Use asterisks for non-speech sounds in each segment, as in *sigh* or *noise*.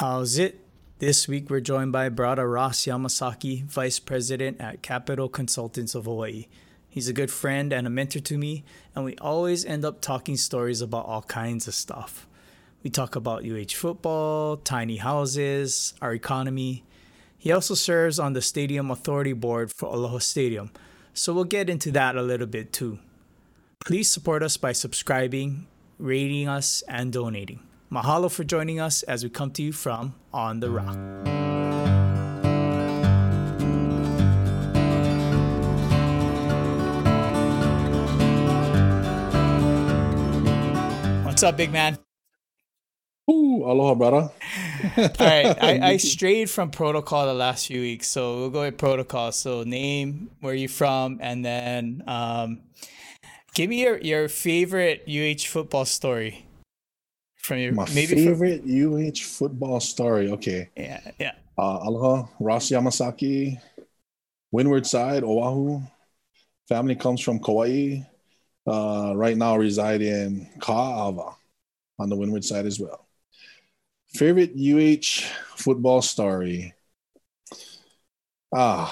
How's it? This week we're joined by Brother Ross Yamasaki, Vice President at Capital Consultants of Hawaii. He's a good friend and a mentor to me, and we always end up talking stories about all kinds of stuff. We talk about UH football, tiny houses, our economy. He also serves on the Stadium Authority Board for Aloha Stadium, so we'll get into that a little bit too. Please support us by subscribing, rating us, and donating. Mahalo for joining us as we come to you from On the Rock. What's up, big man? Ooh, aloha, brother. *laughs* All right, I, I *laughs* strayed from protocol the last few weeks, so we'll go with protocol. So, name, where you from, and then um, give me your, your favorite UH football story from your My maybe favorite UH football story. Okay. Yeah, yeah. Uh, aloha, Ross Yamasaki, Windward Side, Oahu. Family comes from Kauai. Uh, right now reside in Ka'ava on the Windward Side as well. Favorite UH football story. Ah,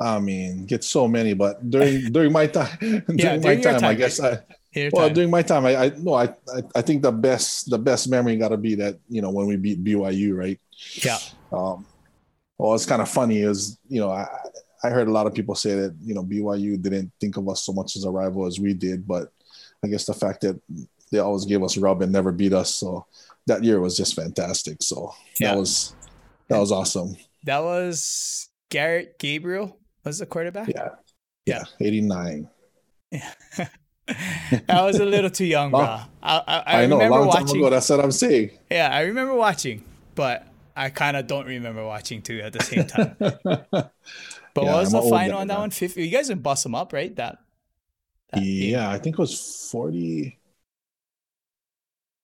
I mean, get so many, but during during my time, *laughs* during, Yeah, my during your time, time. I guess I Your well time. during my time, I, I no, I, I I think the best the best memory got to be that you know when we beat BYU, right? yeah, Um, well, it's kind of funny is you know I I heard a lot of people say that you know BYU didn't think of us so much as a rival as we did, but I guess the fact that they always gave us rub and never beat us, so that year was just fantastic. So Yeah. that was that was awesome. that was Garrett Gabriel was the quarterback. Yeah, Yeah. yeah, eighty nine. *laughs* *laughs* I was a little too young, bro. I, I, I, I, know a remember long time watching. ago. That's what I'm saying. Yeah, I remember watching, but I kind of don't remember watching too at the same time. *laughs* But Yeah, what was I'm the final guy on that now. one? 50. You guys didn't bust them up, right? That. that game. Yeah, I think it was 40,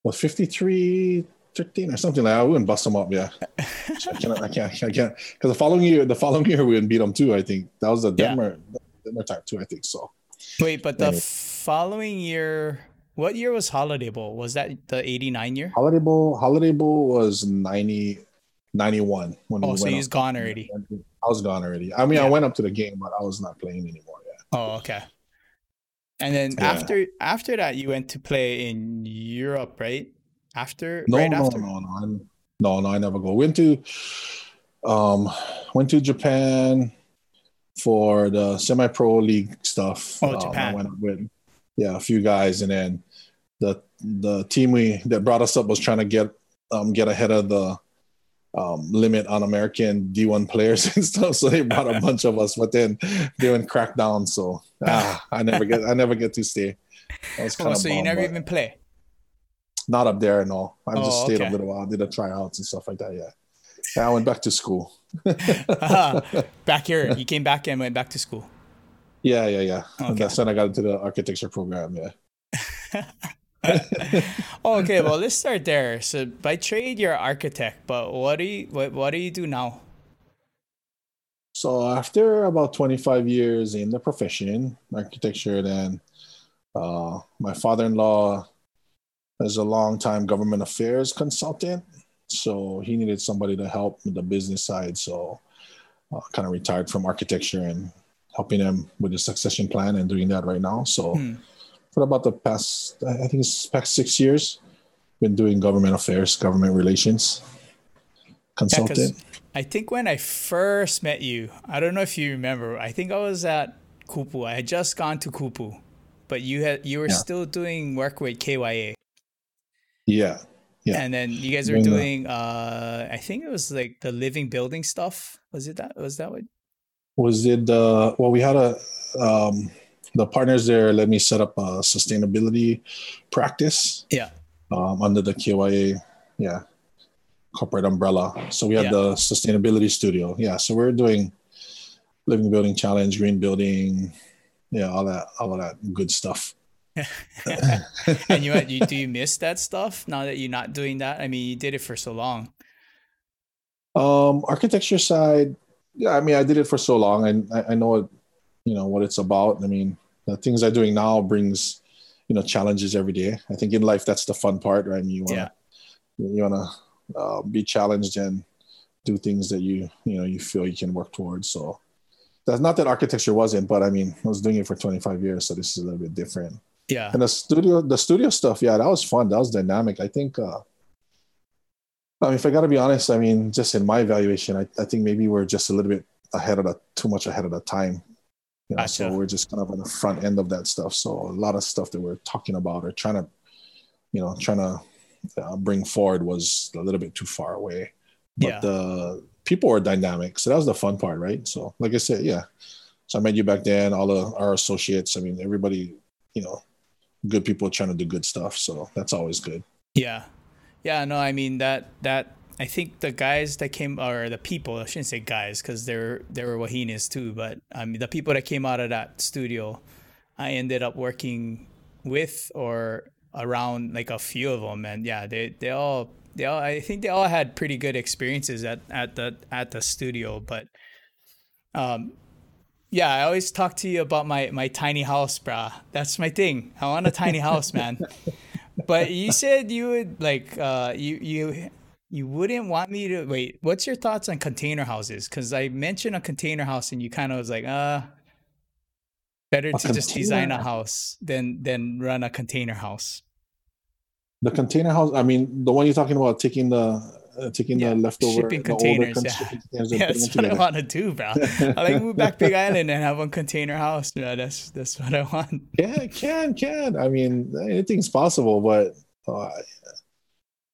was 53, 13 or something like that. We wouldn't bust them up, yeah. *laughs* I can't, I can't, I can't. Because the following year, the following year we would beat them too, I think. That was the Yeah. Denver, Denver time too, I think so. Wait, but the Anyway. Following year, what year was Holiday Bowl? Was that the 89 year? Holiday Bowl, Holiday Bowl was 90, 91 when Oh, we so he's gone already. I was gone already. I mean, Yeah. I went up to the game, but I was not playing anymore. Yeah. Oh, okay. And then Yeah. after after that, you went to play in Europe, right? After No, right no, after. no, no, I'm, no, no. I never go. Went to, um, went to Japan for the semi-pro league stuff. Oh, Um, Japan. I went up with, yeah, a few guys, and then the the team we that brought us up was trying to get um get ahead of the um limit on American D1 players *laughs* and stuff. So they brought a *laughs* bunch of us, but then they went crack down. So ah, I never get I never get to stay. I was kind Oh, of so you never even play. not up there no i just Oh, stayed okay. a little while did a tryouts and stuff like that yeah yeah i went back to school Uh-huh. *laughs* Back here, you came back and went back to school. Yeah yeah yeah Okay. that's when i got into the architecture program yeah *laughs* okay, well let's start there. So by trade, you're an architect, but what do you what, what do you do now? so after about 25 years in the profession architecture then uh, my father-in-law is a long-time government affairs consultant so he needed somebody to help with the business side so uh, kind of retired from architecture and helping him with the succession plan and doing that right now so Hmm. for about the past i think it's past six years been doing government affairs government relations consultant I think when I first met you, I don't know if you remember. I think I was at Kupu. I had just gone to Kupu, but you had you were Yeah. still doing work with KYA, yeah Yeah. and then you guys were doing. Uh, I think it was like the living building stuff. Was it that? Was that what? Was it uh well we had a um the partners there let me set up a sustainability practice Yeah. um, under the KYA yeah corporate umbrella so we had Yeah. the sustainability studio yeah so we're doing living building challenge green building yeah all that all of that good stuff *laughs* and you, you do you miss that stuff now that you're not doing that? I mean, you did it for so long. Um, architecture side, yeah. I mean, I did it for so long, and I, I know what you know what it's about. I mean, the things I'm doing now brings you know challenges every day. I think in life that's the fun part, right? I mean, you wanna you wanna uh, be challenged and do things that you you know you feel you can work towards. So that's not that architecture wasn't, but I mean I was doing it for 25 years, so this is a little bit different. Yeah. And the studio the studio stuff, yeah, that was fun. That was dynamic. I think. uh I mean, if I got to be honest, I mean, just in my evaluation, I, I think maybe we're just a little bit ahead of the too much ahead of the time. You know, Gotcha. so we're just kind of on the front end of that stuff. So a lot of stuff that we're talking about or trying to, you know, trying to uh, bring forward was a little bit too far away. But Yeah. the people were dynamic, so that was the fun part, right? So, like I said, yeah. So I met you back then. All of our associates. I mean, everybody, you know, good people trying to do good stuff. So that's always good. Yeah. Yeah, no, I mean that that I think the guys that came or the people, I shouldn't say guys because they're they were wahines too, but I mean the people that came out of that studio, I ended up working with or around like a few of them and yeah, they they all they all I think they all had pretty good experiences at at the at the studio, but um yeah, I always talk to you about my my tiny house, brah. That's my thing. I want a tiny house, man. *laughs* But you said you would like uh you you you wouldn't want me to wait. What's your thoughts on container houses? Because I mentioned a container house and you kind of was like, uh, better A to just design a house than than run a container house. The container house. I mean, the one you're talking about, taking the uh, taking Yeah, the leftover shipping containers, con- yeah. shipping containers Yeah, *laughs* that's what I want to do, bro. *laughs* I like move back Big Island and have one container house. Yeah, that's that's what I want. Yeah, can can. I mean, anything's possible, but uh,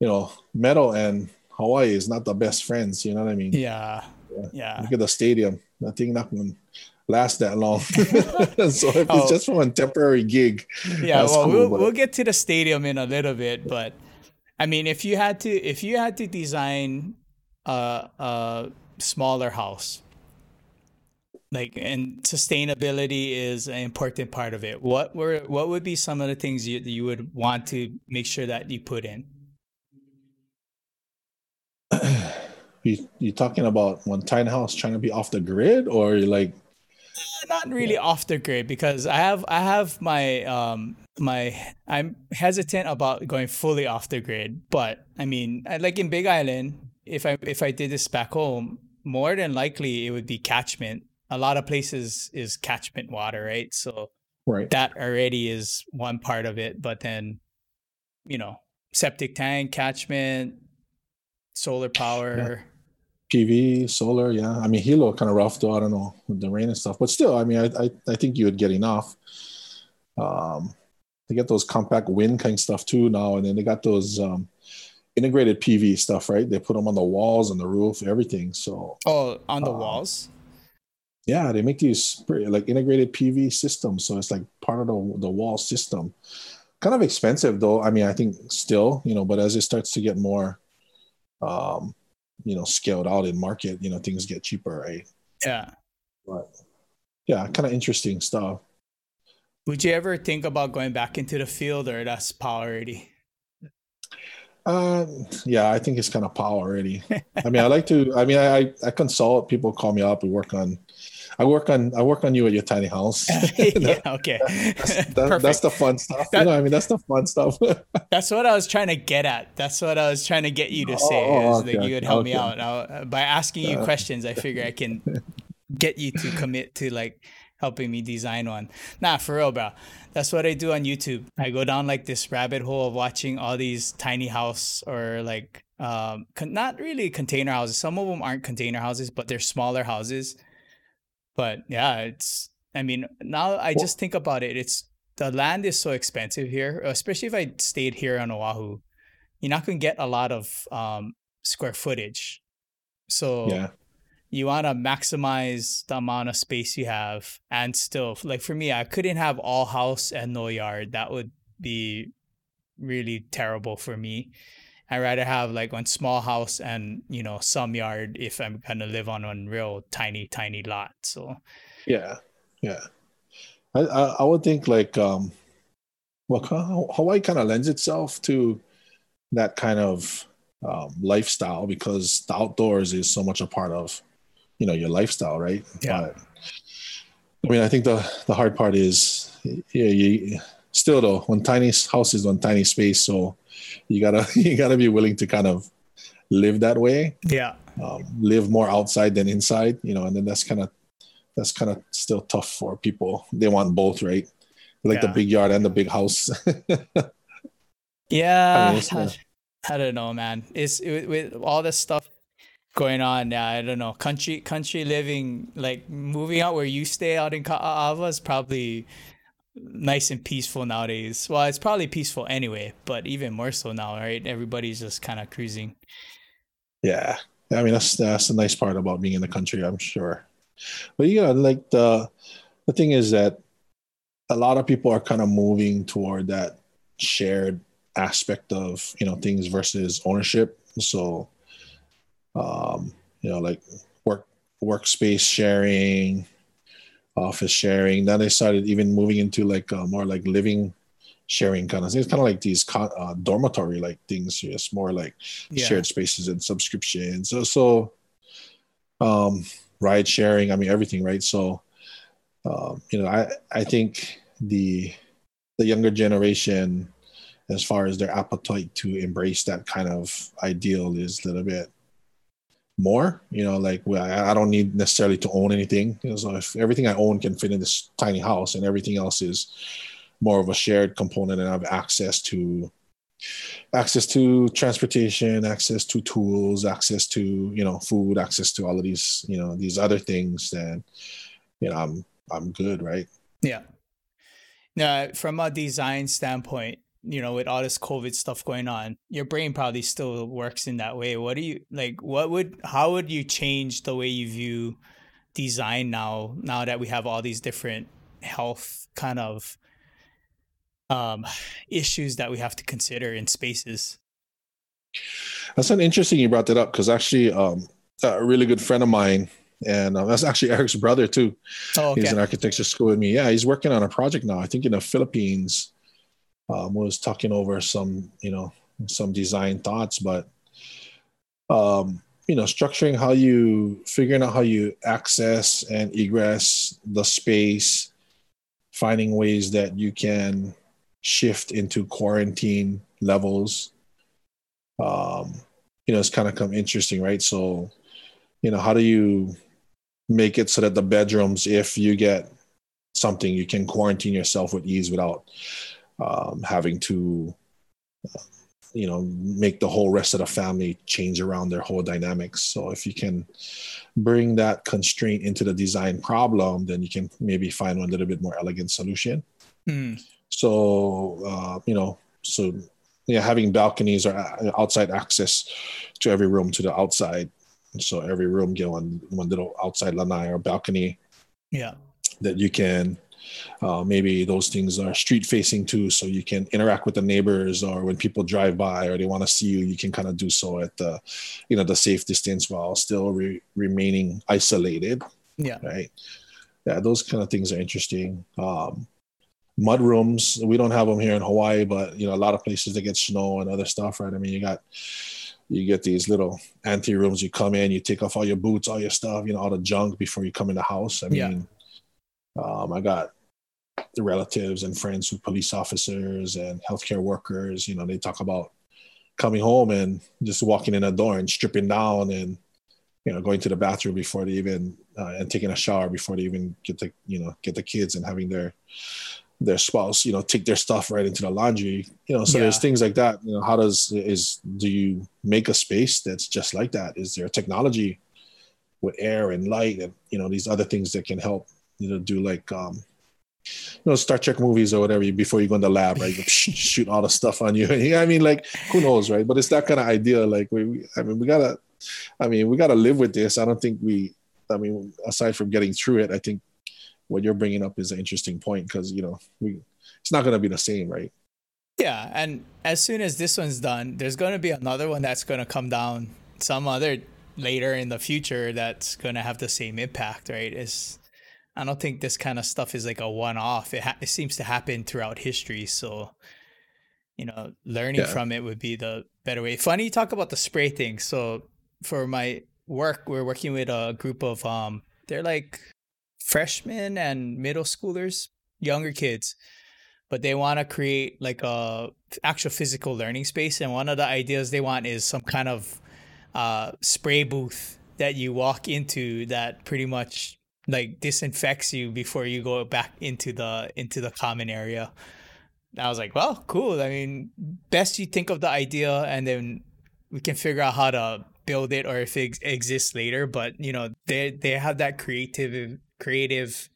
you know, metal and Hawaii is not the best friends. You know what I mean? Yeah, Yeah. yeah. Look at the stadium. That thing not going to last that long. *laughs* so if Oh. it's just for a temporary gig, Yeah, well, cool, we'll but- we'll get to the stadium in a little bit, but I mean, if you had to if you had to design a a smaller house, like and sustainability is an important part of it. What were what would be some of the things you you would want to make sure that you put in? *clears throat* you you talking about one tiny house trying to be off the grid, or like not really off the grid because I have I have my um my I'm hesitant about going fully off the grid, but I mean I, like in Big Island, if I if I did this back home, more than likely it would be catchment. A lot of places is catchment water, right? So right? that already is one part of it, but then you know septic tank, catchment, solar power. PV, solar, yeah. I mean, Hilo kind of rough though. I don't know with the rain and stuff, but still, I mean, I I, I think you would get enough. Um, they get those compact wind kind of stuff too now, and then they got those um, integrated PV stuff, right? They put them on the walls and the roof, everything. So Oh, on the Uh, walls. yeah, they make these pretty, like integrated PV systems, so it's like part of the the wall system. Kind of expensive though. I mean, I think still, you know, but as it starts to get more, um, you know, scaled out in market, you know, things get cheaper, right? Yeah. But yeah, kind of interesting stuff. Would you ever think about going back into the field or that's pau already? Uh, yeah, I think it's kind of pau already. *laughs* I mean, I like to. I mean, I I consult. People call me up. We work on. I work on. I work on you at your tiny house. *laughs* *laughs* yeah, okay. That's, that, that's the fun stuff. That- you know, I mean, that's the fun stuff. *laughs* That's what I was trying to get at. That's what I was trying to get you to say. Oh, is that okay, you would help me okay. out Now, uh, by asking you Uh, questions. I figure I can get you to commit to like helping me design one. Nah, for real, bro. That's what I do on YouTube. I go down like this rabbit hole of watching all these tiny house or like um con- not really container houses. Some of them aren't container houses, but they're smaller houses. But yeah, it's. I mean, now I just think about it. It's the land is so expensive here, especially if I stayed here on Oahu. You're not gonna get a lot of um, square footage, so yeah, you want to maximize the amount of space you have, and still, like for me, I couldn't have all house and no yard. That would be really terrible for me. I'd rather have like one small house and you know some yard if I'm gonna live on one real tiny, tiny lot. So yeah, yeah. I, I I would think like um, well, Hawaii kind of lends itself to that kind of um, lifestyle because the outdoors is so much a part of you know your lifestyle, right? Yeah. But, I mean, I think the the hard part is yeah, you still though one tiny house is one tiny space, so you gotta *laughs* you gotta be willing to kind of live that way. Yeah. Um, live more outside than inside, you know, and then that's kind of that's kind of still tough for people. They want both, right? They like yeah. the big yard and the big house. *laughs* yeah. I, mean, I, I, don't know, man. It's it, with all this stuff going on. Yeah, I don't know. Country country living, like moving out where you stay out in Ka'ava is probably nice and peaceful nowadays. Well, it's probably peaceful anyway, but even more so now, right? Everybody's just kind of cruising. Yeah, I mean that's that's the nice part about being in the country, I'm sure. But yeah, like the the thing is that a lot of people are kind of moving toward that shared aspect of you know things versus ownership. So, um, you know, like work workspace sharing, office sharing. Then they started even moving into like uh, more like living sharing kind of things. It's kind of like these uh, dormitory like things. It's more like yeah. shared spaces and subscriptions. So, so um, ride sharing. I mean, everything, right? So, um, you know, I I think the the younger generation, as far as their appetite to embrace that kind of ideal, is a little bit more. You know, like I don't need necessarily to own anything. You know, so if everything I own can fit in this tiny house, and everything else is more of a shared component, and I have access to access to transportation, access to tools, access to you know food, access to all of these you know these other things, then you know I'm I'm good, right? Yeah. Now, from a design standpoint, you know, with all this COVID stuff going on, your brain probably still works in that way. What do you like? What would how would you change the way you view design now? Now that we have all these different health kind of um, issues that we have to consider in spaces. That's an interesting you brought that up because actually, um, a really good friend of mine, and uh, that's actually *laughs* Eric's brother too. Oh, okay. He's in architecture school with me. Yeah, he's working on a project now. I think in the Philippines. Um, was talking over some, you know, some design thoughts, but um, you know, structuring how you figuring out how you access and egress the space, finding ways that you can shift into quarantine levels um you know it's kind of come interesting right? So you know how do you make it so that the bedrooms if you get something you can quarantine yourself with ease without um, having to uh, you know make the whole rest of the family change around their whole dynamics so if you can bring that constraint into the design problem then you can maybe find one little bit more elegant solution mm. So uh, you know, so yeah, having balconies or uh, outside access to every room to the outside. So every room get one one little outside lanai or balcony. Yeah. That you can uh, maybe those things are street facing too, so you can interact with the neighbors, or when people drive by or they want to see you, you can kind of do so at the, you know, the safe distance while still re- remaining isolated. Yeah. Right. Yeah, those kind of things are interesting. Um, mud rooms. We don't have them here in Hawaii, but you know, a lot of places that get snow and other stuff, right? I mean, you got you get these little ante rooms. You come in, you take off all your boots, all your stuff, you know, all the junk before you come in the house. I mean, yeah. um, I got the relatives and friends who police officers and healthcare workers. You know, they talk about coming home and just walking in a door and stripping down and you know going to the bathroom before they even uh, and taking a shower before they even get the you know get the kids and having their their spouse, you know, take their stuff right into the laundry. You know, so yeah. there's things like that. You know, how does is do you make a space that's just like that? Is there technology with air and light and you know these other things that can help you know do like um you know Star Trek movies or whatever before you go in the lab, right? *laughs* shoot all the stuff on you. *laughs* I mean, like who knows, right? But it's that kind of idea. Like we, I mean, we gotta, I mean, we gotta live with this. I don't think we. I mean, aside from getting through it, I think what you're bringing up is an interesting point because you know we it's not to be the same, right? Yeah, and as soon as this one's done, there's to be another one that's to come down some other later in the future that's to have the same impact, right? Is I don't think this kind of stuff is like a one-off. It, ha- it seems to happen throughout history, so you know, learning yeah. from it would be the better way. Funny you talk about the spray thing. So for my work, we're working with a group of um, they're like freshmen and middle schoolers, younger kids, but they want to create like a actual physical learning space. And one of the ideas they want is some kind of uh, spray booth that you walk into that pretty much like disinfects you before you go back into the into the common area. I was like, well, cool. I mean, best you think of the idea and then we can figure out how to build it or if it exists later. But you know, they they have that creative creative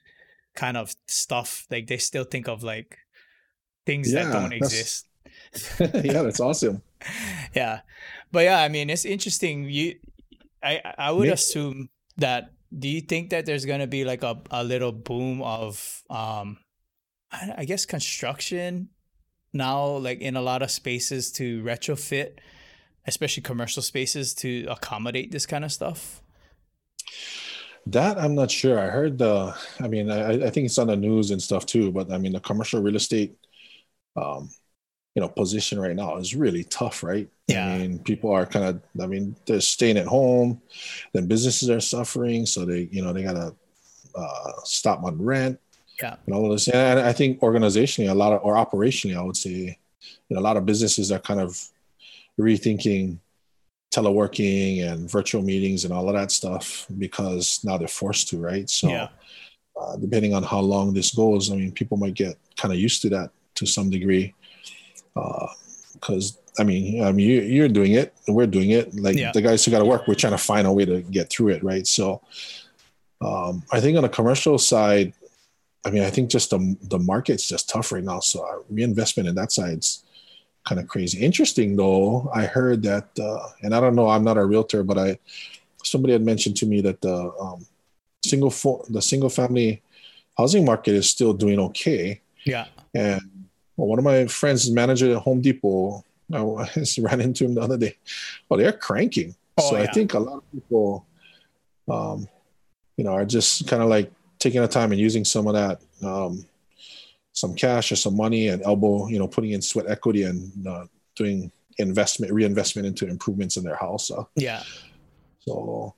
kind of stuff. Like they still think of like things yeah, that don't exist. *laughs* yeah, that's awesome. *laughs* yeah, but yeah, I mean, it's interesting. You, I, I would assume that. Do you think that there's gonna be like a, a little boom of um, I, I guess construction now, like in a lot of spaces to retrofit, especially commercial spaces to accommodate this kind of stuff? That I'm not sure. I heard the. I mean, I, I think it's on the news and stuff too. But I mean, the commercial real estate um, you know position right now is really tough right? Yeah. i mean people are kind of i mean they're staying at home then businesses are suffering so they you know they gotta uh, stop on rent yeah. and all of this. And i think organizationally a lot of or operationally i would say you know a lot of businesses are kind of rethinking teleworking and virtual meetings and all of that stuff because now they're forced to right? So yeah. uh, depending on how long this goes i mean people might get kind of used to that to some degree because uh, I mean, I mean, you, you're doing it, and we're doing it. Like yeah. the guys who got to work, we're trying to find a way to get through it, right? So, um, I think on the commercial side, I mean, I think just the the market's just tough right now. So, uh, reinvestment in that side's kind of crazy. Interesting though, I heard that, uh, and I don't know, I'm not a realtor, but I somebody had mentioned to me that the um, single fo- the single family housing market is still doing okay. Yeah, and well, one of my friends is manager at Home Depot. I just *laughs* ran into him the other day. Well, they're cranking. Oh, so yeah. I think a lot of people, um, you know, are just kind of like taking the time and using some of that, um, some cash or some money and elbow, you know, putting in sweat equity and uh, doing investment, reinvestment into improvements in their house. yeah. So.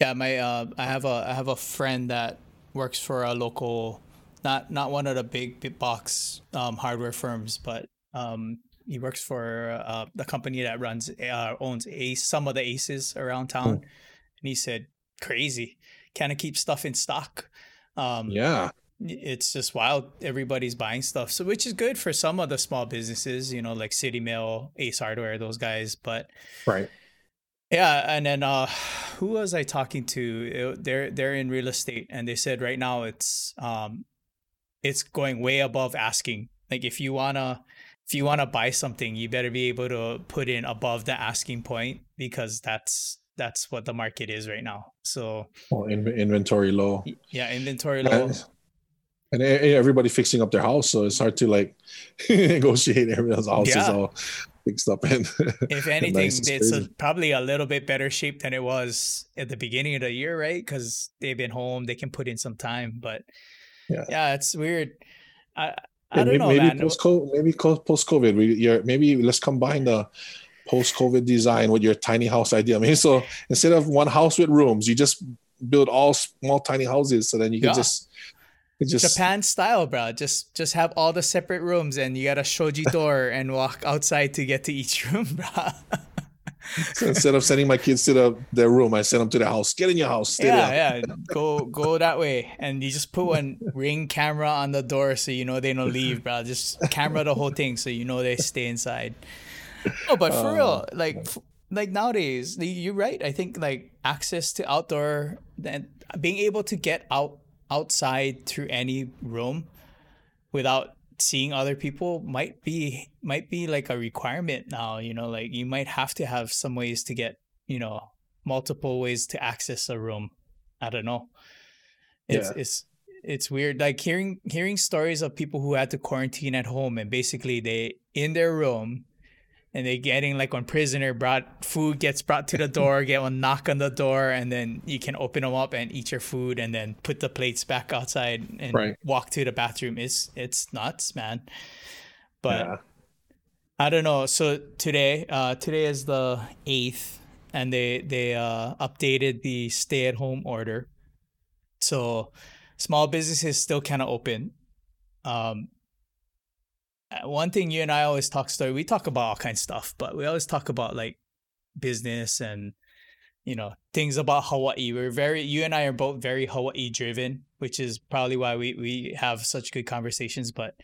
Yeah, my uh, I have a I have a friend that works for a local not not one of the big, big box um, hardware firms, but um, he works for uh, the company that runs uh, owns Ace, some of the Aces around town, and he said, "Crazy, kind of keep stuff in stock." Um, yeah, it's just wild. Everybody's buying stuff, so which is good for some of the small businesses, you know, like City Mill, Ace Hardware, those guys. But right, yeah, and then uh, who was I talking to? They're they're in real estate, and they said right now it's um, it's going way above asking. Like if you wanna if you wanna buy something, you better be able to put in above the asking point because that's that's what the market is right now. So oh, well, in, inventory low. Yeah, inventory low. And, and everybody fixing up their house, so it's hard to like *laughs* negotiate. Everyone's house yeah. is all fixed up and. *laughs* if anything, nice it's a, probably a little bit better shape than it was at the beginning of the year, right? Because they've been home, they can put in some time, but yeah, yeah, it's weird. I I don't maybe, know, maybe. Post COVID, maybe post COVID, we maybe let's combine the post COVID design with your tiny house idea. Maybe so instead of one house with rooms, you just build all small tiny houses, so then you can yeah. just just Japan style, bro. Just just have all the separate rooms, and you got a shoji door *laughs* and walk outside to get to each room, bro *laughs* so instead of sending my kids to the, their room, I send them to the house. Get in your house. Stay yeah, there. yeah. Go go that way, and you just put one ring camera on the door so you know they don't leave, bro. Just camera the whole thing so you know they stay inside. Oh, but for uh, real, like like nowadays, you're right. I think like access to outdoor and being able to get out outside through any room without seeing other people might be might be like a requirement now you know like you might have to have some ways to get you know multiple ways to access a room i don't know it's yeah. it's it's weird like hearing hearing stories of people who had to quarantine at home and basically they in their room and they're getting like when prisoner brought food gets brought to the *laughs* door, get one knock on the door, and then you can open them up and eat your food, and then put the plates back outside and right. walk to the bathroom. It's it's nuts, man. But yeah. I don't know. So today, uh, today is the eighth, and they they uh, updated the stay at home order. So small businesses still kind of open. Um, Uh, one thing you and I always talk story, we talk about all kinds of stuff, but we always talk about like business and you know things about Hawaii. We're very you and I are both very Hawaii driven, which is probably why we we have such good conversations. But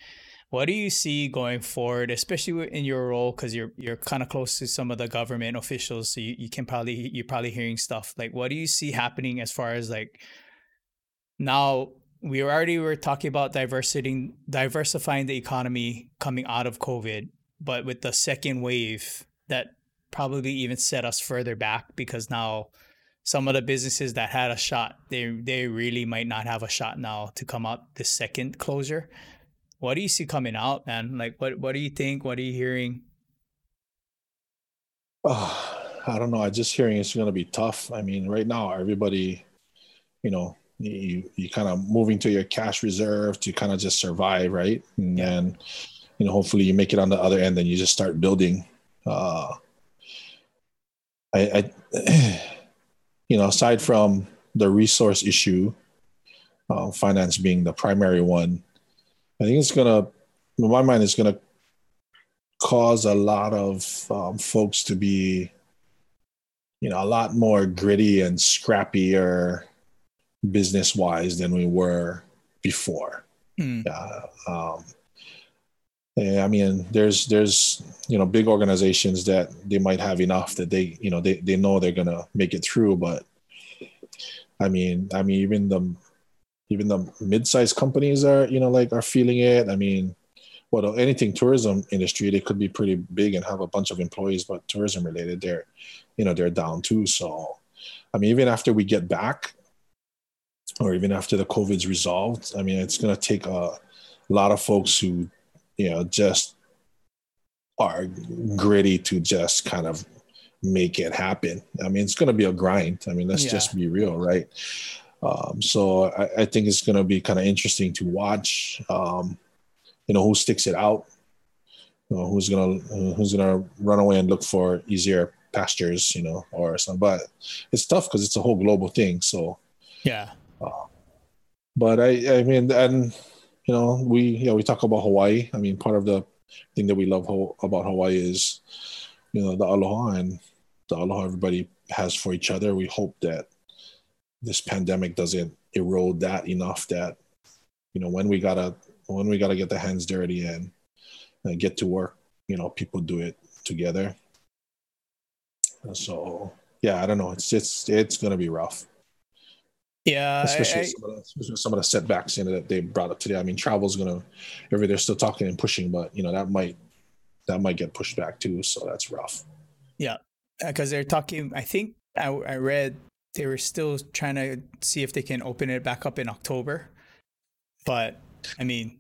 what do you see going forward, especially in your role because you're you're kind of close to some of the government officials, so you, you can probably you're probably hearing stuff like what do you see happening as far as like now we already were talking about diversity diversifying the economy coming out of COVID, but with the second wave that probably even set us further back because now some of the businesses that had a shot they they really might not have a shot now to come out the second closure. What do you see coming out man? Like what what do you think? What are you hearing? Oh, i don't know. I just hearing it's to be tough. I mean right now everybody you know you you kind of moving to your cash reserve to kind of just survive right? And then you know hopefully you make it on the other end and you just start building uh I, I *clears throat* you know, aside from the resource issue, uh, finance being the primary one, I think it's gonna, in my mind, it's gonna cause a lot of um, folks to be, you know, a lot more gritty and scrappier business wise than we were before. Mm. Uh, um, I mean, there's there's you know big organizations that they might have enough that they you know they, they know they're gonna make it through, but I mean, I mean even the even the mid-sized companies are you know like are feeling it. I mean, well anything tourism industry they could be pretty big and have a bunch of employees, but tourism related they're you know they're down too. So I mean, even after we get back, or even after the COVID's resolved, I mean, it's gonna take a lot of folks who you know, just are gritty to just kind of make it happen. I mean, it's going to be a grind. I mean, let's yeah. just be real, right? Um, so I, I, think it's going to be kind of interesting to watch. Um, you know, who sticks it out? You know, who's gonna who's gonna run away and look for easier pastures? You know, or something. But it's tough because it's a whole global thing. So yeah. Uh, but I, I mean, and you know, we yeah we talk about Hawaii. I mean, part of the thing that we love ho- about Hawaii is, you know, the aloha and the aloha everybody has for each other. We hope that this pandemic doesn't erode that enough that, you know, when we gotta when we gotta get the hands dirty and, and get to work, you know, people do it together. So yeah, I don't know. It's it's it's gonna be rough. Yeah, especially, I, some, of the, especially some of the setbacks you know, that they brought up today. I mean, travel's gonna, every they're still talking and pushing, but you know that might that might get pushed back too. So that's rough. Yeah, because uh, they're talking. I think I, I read they were still trying to see if they can open it back up in October, but I mean,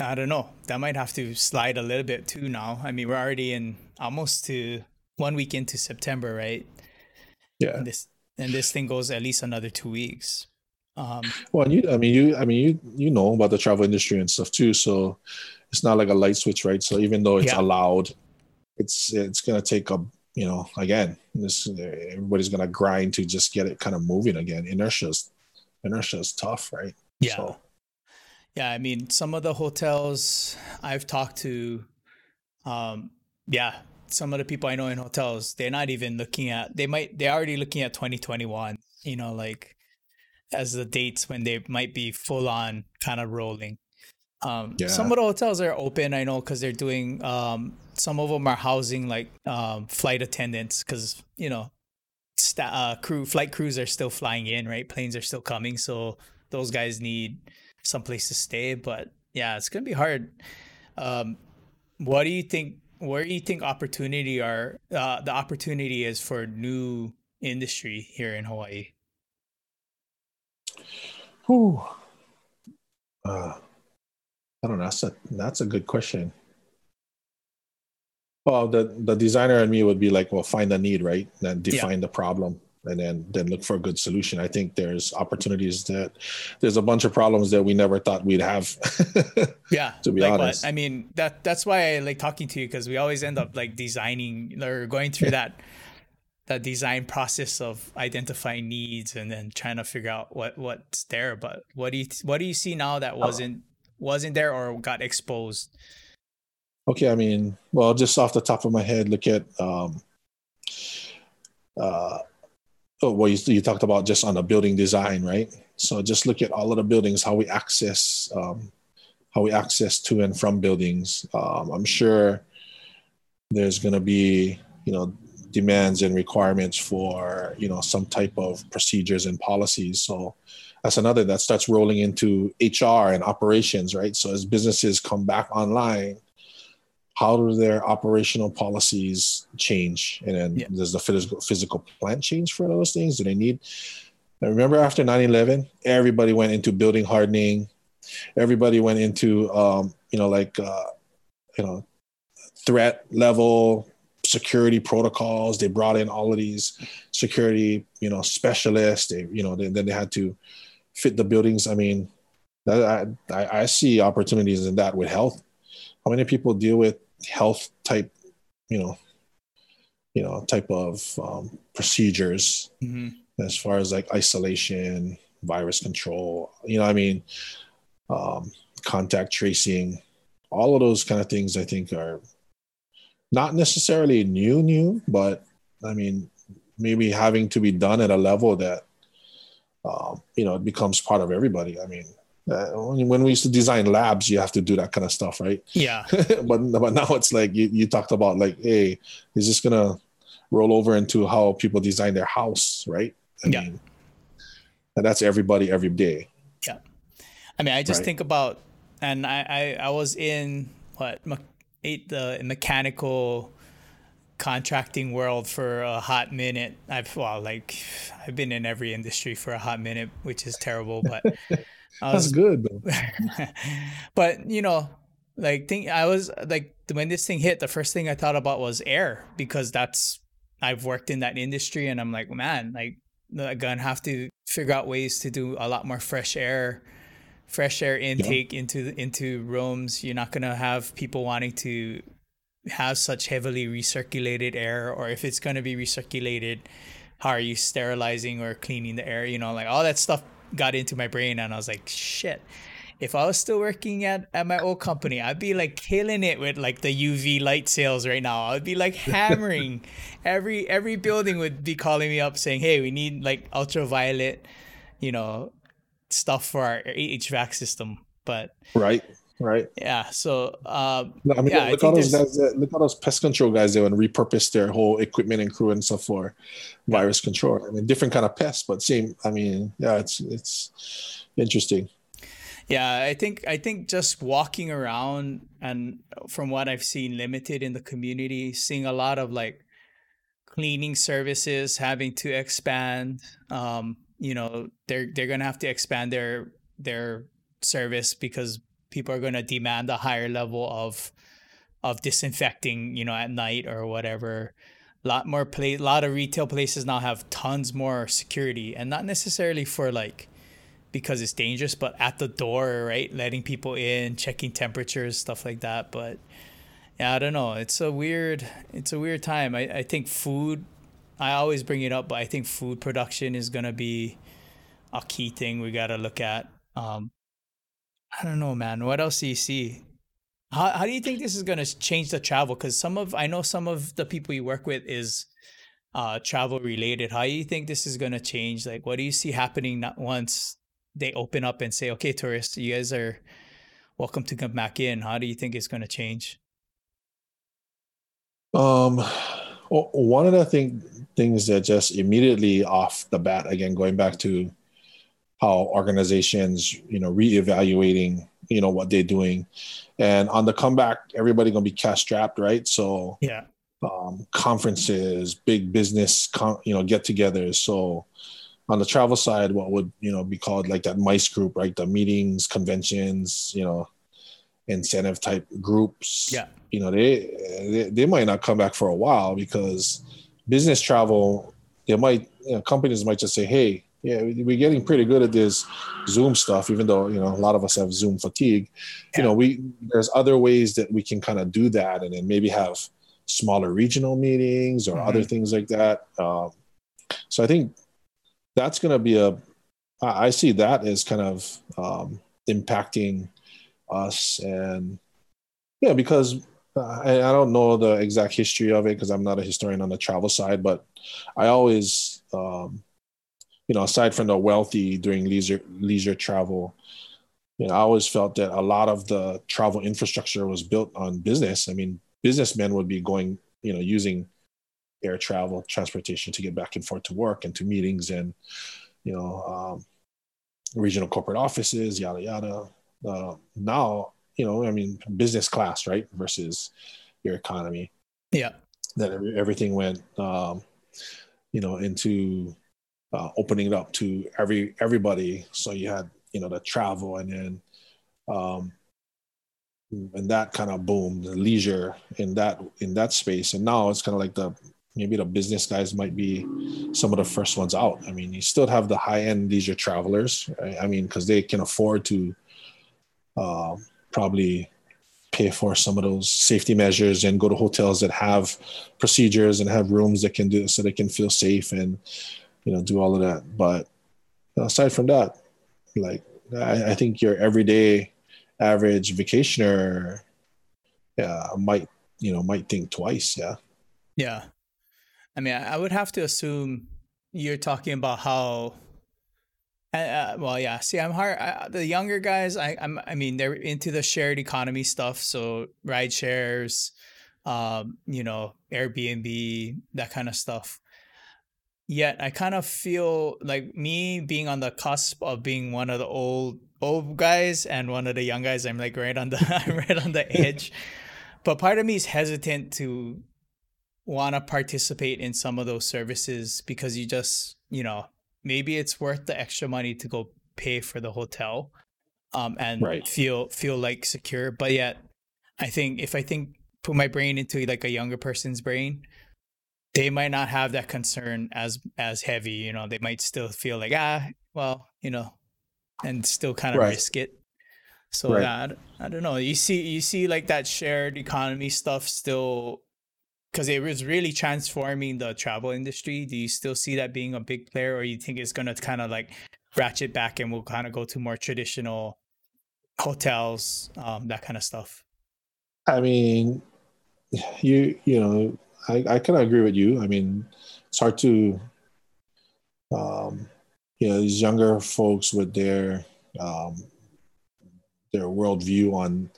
I don't know. That might have to slide a little bit too now. I mean, we're already in almost to one week into September, right? Yeah. And this and this thing goes at least another two weeks. Um, well, you, I mean, you, I mean, you, you know about the travel industry and stuff too. So it's not like a light switch, right? So even though it's yeah. allowed, it's it's gonna take a, you know, again, this everybody's gonna grind to just get it kind of moving again. Inertia's inertia's tough, right? Yeah. So. Yeah, I mean, some of the hotels I've talked to, um, yeah, some of the people I know in hotels, they're not even looking at they might they're already looking at 2021, you know, like as the dates when they might be full on kind of rolling. Um, yeah. Some of the hotels are open, I know, because they're doing. Um, some of them are housing like um, flight attendants, because you know, uh, crew flight crews are still flying in, right? Planes are still coming, so those guys need some place to stay. But yeah, it's gonna be hard. Um, what do you think where do you think opportunity are uh, the opportunity is for new industry here in Hawaii? Whew. Uh, I don't know. That's a that's a good question. Well, the the designer and me would be like, well, find the need, right? Then define yeah. the problem and then then look for a good solution. I think there's opportunities that there's a bunch of problems that we never thought we'd have. *laughs* yeah, to be like honest. What? I mean that that's why I like talking to you because we always end up like designing or going through that that design process of identifying needs and then trying to figure out what what's there. But what do you what do you see now that wasn't wasn't there or got exposed? Okay, I mean, well, just off the top of my head, look at um, uh, oh, well, you, you talked about just on the building design, right? So just look at all of the buildings, how we access, um, how we access to and from buildings. Um, I'm sure there's going to be, you know, demands and requirements for, you know, some type of procedures and policies. So that's another that starts rolling into HR and operations, right? So as businesses come back online, how do their operational policies change? And then yeah. does the physical physical plant change for those things? Do they need? I remember after 9-11, everybody went into building hardening. Everybody went into, um, you know, like, uh, you know, threat level security protocols. They brought in all of these security, you know, specialists. They, you know, then they had to fit the buildings. I mean, I, I, I see opportunities in that with health. How many people deal with health type, you know, you know, type of um, procedures mm-hmm. as far as like isolation, virus control. You know, I mean, um, contact tracing, all of those kind of things. I think are not necessarily new, new, but I mean, maybe having to be done at a level that um, you know, it becomes part of everybody. I mean, uh, when we used to design labs, you have to do that kind of stuff, right? Yeah. *laughs* but but now it's like you, you talked about like, hey, is this gonna roll over into how people design their house, right? I yeah. Mean, and that's everybody every day. Yeah. I mean, I just right? think about, and I, I I was in what me- the mechanical contracting world for a hot minute. I've well, like I've been in every industry for a hot minute, which is terrible, but *laughs* that's good. *laughs* but you know, like think I was like when this thing hit, the first thing I thought about was air because that's I've worked in that industry, and I'm like, man, like I'm gonna have to figure out ways to do a lot more fresh air fresh air intake yeah. into into rooms you're not to have people wanting to have such heavily recirculated air or if it's to be recirculated how are you sterilizing or cleaning the air you know like all that stuff got into my brain and i was like shit. If i was still working at, at my old company i'd be like killing it with like the uv light sales right now. I'd be like *laughs* hammering. Every every building would be calling me up saying hey we need like ultraviolet you know stuff for our hvac system. But right right? Yeah. So, um, I mean, yeah, look, all those guys. That, look at those pest control guys there and repurpose their whole equipment and crew and stuff for virus control. I mean, different kind of pests, but same. I mean, yeah, it's it's interesting. Yeah, I think I think just walking around and from what I've seen, limited in the community, seeing a lot of like cleaning services having to expand. Um, you know, they're they're gonna have to expand their their service because people are going to demand a higher level of of disinfecting, you know, at night or whatever. A lot more play, a lot of retail places now have tons more security, and not necessarily for like because it's dangerous, but at the door, right, letting people in, checking temperatures, stuff like that. But yeah, I don't know. It's a weird, it's a weird time. I, I think food. I always bring it up, but I think food production is gonna be a key thing we gotta look at. Um, I don't know, man. What else do you see? How how do you think this is gonna change the travel? Because some of I know some of the people you work with is uh travel related. How do you think this is gonna change? Like, what do you see happening not once they open up and say, "Okay, tourists, you guys are welcome to come back in." How do you think it's gonna change? Um, well, one of the thing things that just immediately off the bat, again, going back to how organizations, you know, reevaluating, you know, what they're doing. And on the comeback, everybody gonna be cash strapped, right? So yeah, um, conferences, big business, con- you know, get-togethers. So on the travel side, what would you know be called like that MICE group, right? The meetings, conventions, you know, incentive type groups. Yeah, you know, they they, they might not come back for a while because business travel, they might you know, companies might just say, hey, yeah, we're getting pretty good at this Zoom stuff, even though you know a lot of us have Zoom fatigue. Yeah. You know, we there's other ways that we can kind of do that, and then maybe have smaller regional meetings or mm-hmm. other things like that. Um, so I think that's going to be a. I see that as kind of um, impacting us, and yeah, because uh, I don't know the exact history of it because I'm not a historian on the travel side, but I always um, you know, aside from the wealthy doing leisure leisure travel, you know, I always felt that a lot of the travel infrastructure was built on business. I mean, businessmen would be going, you know, using air travel, transportation to get back and forth to work and to meetings and, you know, um, regional corporate offices, yada yada. Uh, now, you know, I mean, business class, right, versus your economy. Yeah. That everything went, um, you know, into uh, opening it up to every everybody. So you had you know the travel and then um, and that kind of boomed the leisure in that in that space. And now it's kind of like the maybe the business guys might be some of the first ones out. I mean, you still have the high end leisure travelers. Right? I mean, because they can afford to uh, probably pay for some of those safety measures and go to hotels that have procedures and have rooms that can do so they can feel safe and you know do all of that but aside from that like i, I think your everyday average vacationer yeah might you know might think twice yeah yeah i mean i would have to assume you're talking about how uh, well, yeah. See, I'm hard. I, the younger guys, I, I'm. I mean, they're into the shared economy stuff. So ride shares, um, you know, Airbnb, that kind of stuff. Yet, I kind of feel like me being on the cusp of being one of the old old guys and one of the young guys. I'm like right on the *laughs* I'm right on the *laughs* edge. but part of me is hesitant to want to participate in some of those services because you just you know maybe it's worth the extra money to go pay for the hotel um, and right. feel feel like secure. But yet, I think if I think put my brain into like a younger person's brain, they might not have that concern as as heavy. You know, they might still feel like ah, well, you know, and still kind of right. risk it. So right. that I don't know. You see, you see like that shared economy stuff still because it was really transforming the travel industry. Do you still see that being a big player, or you think it's going to kind of like ratchet back and we'll kind of go to more traditional hotels, um, that kind of stuff? I mean, *sighs* you you know, I I kind of agree with you. I mean, it's hard to, um, you know, these younger folks with their um, their worldview on,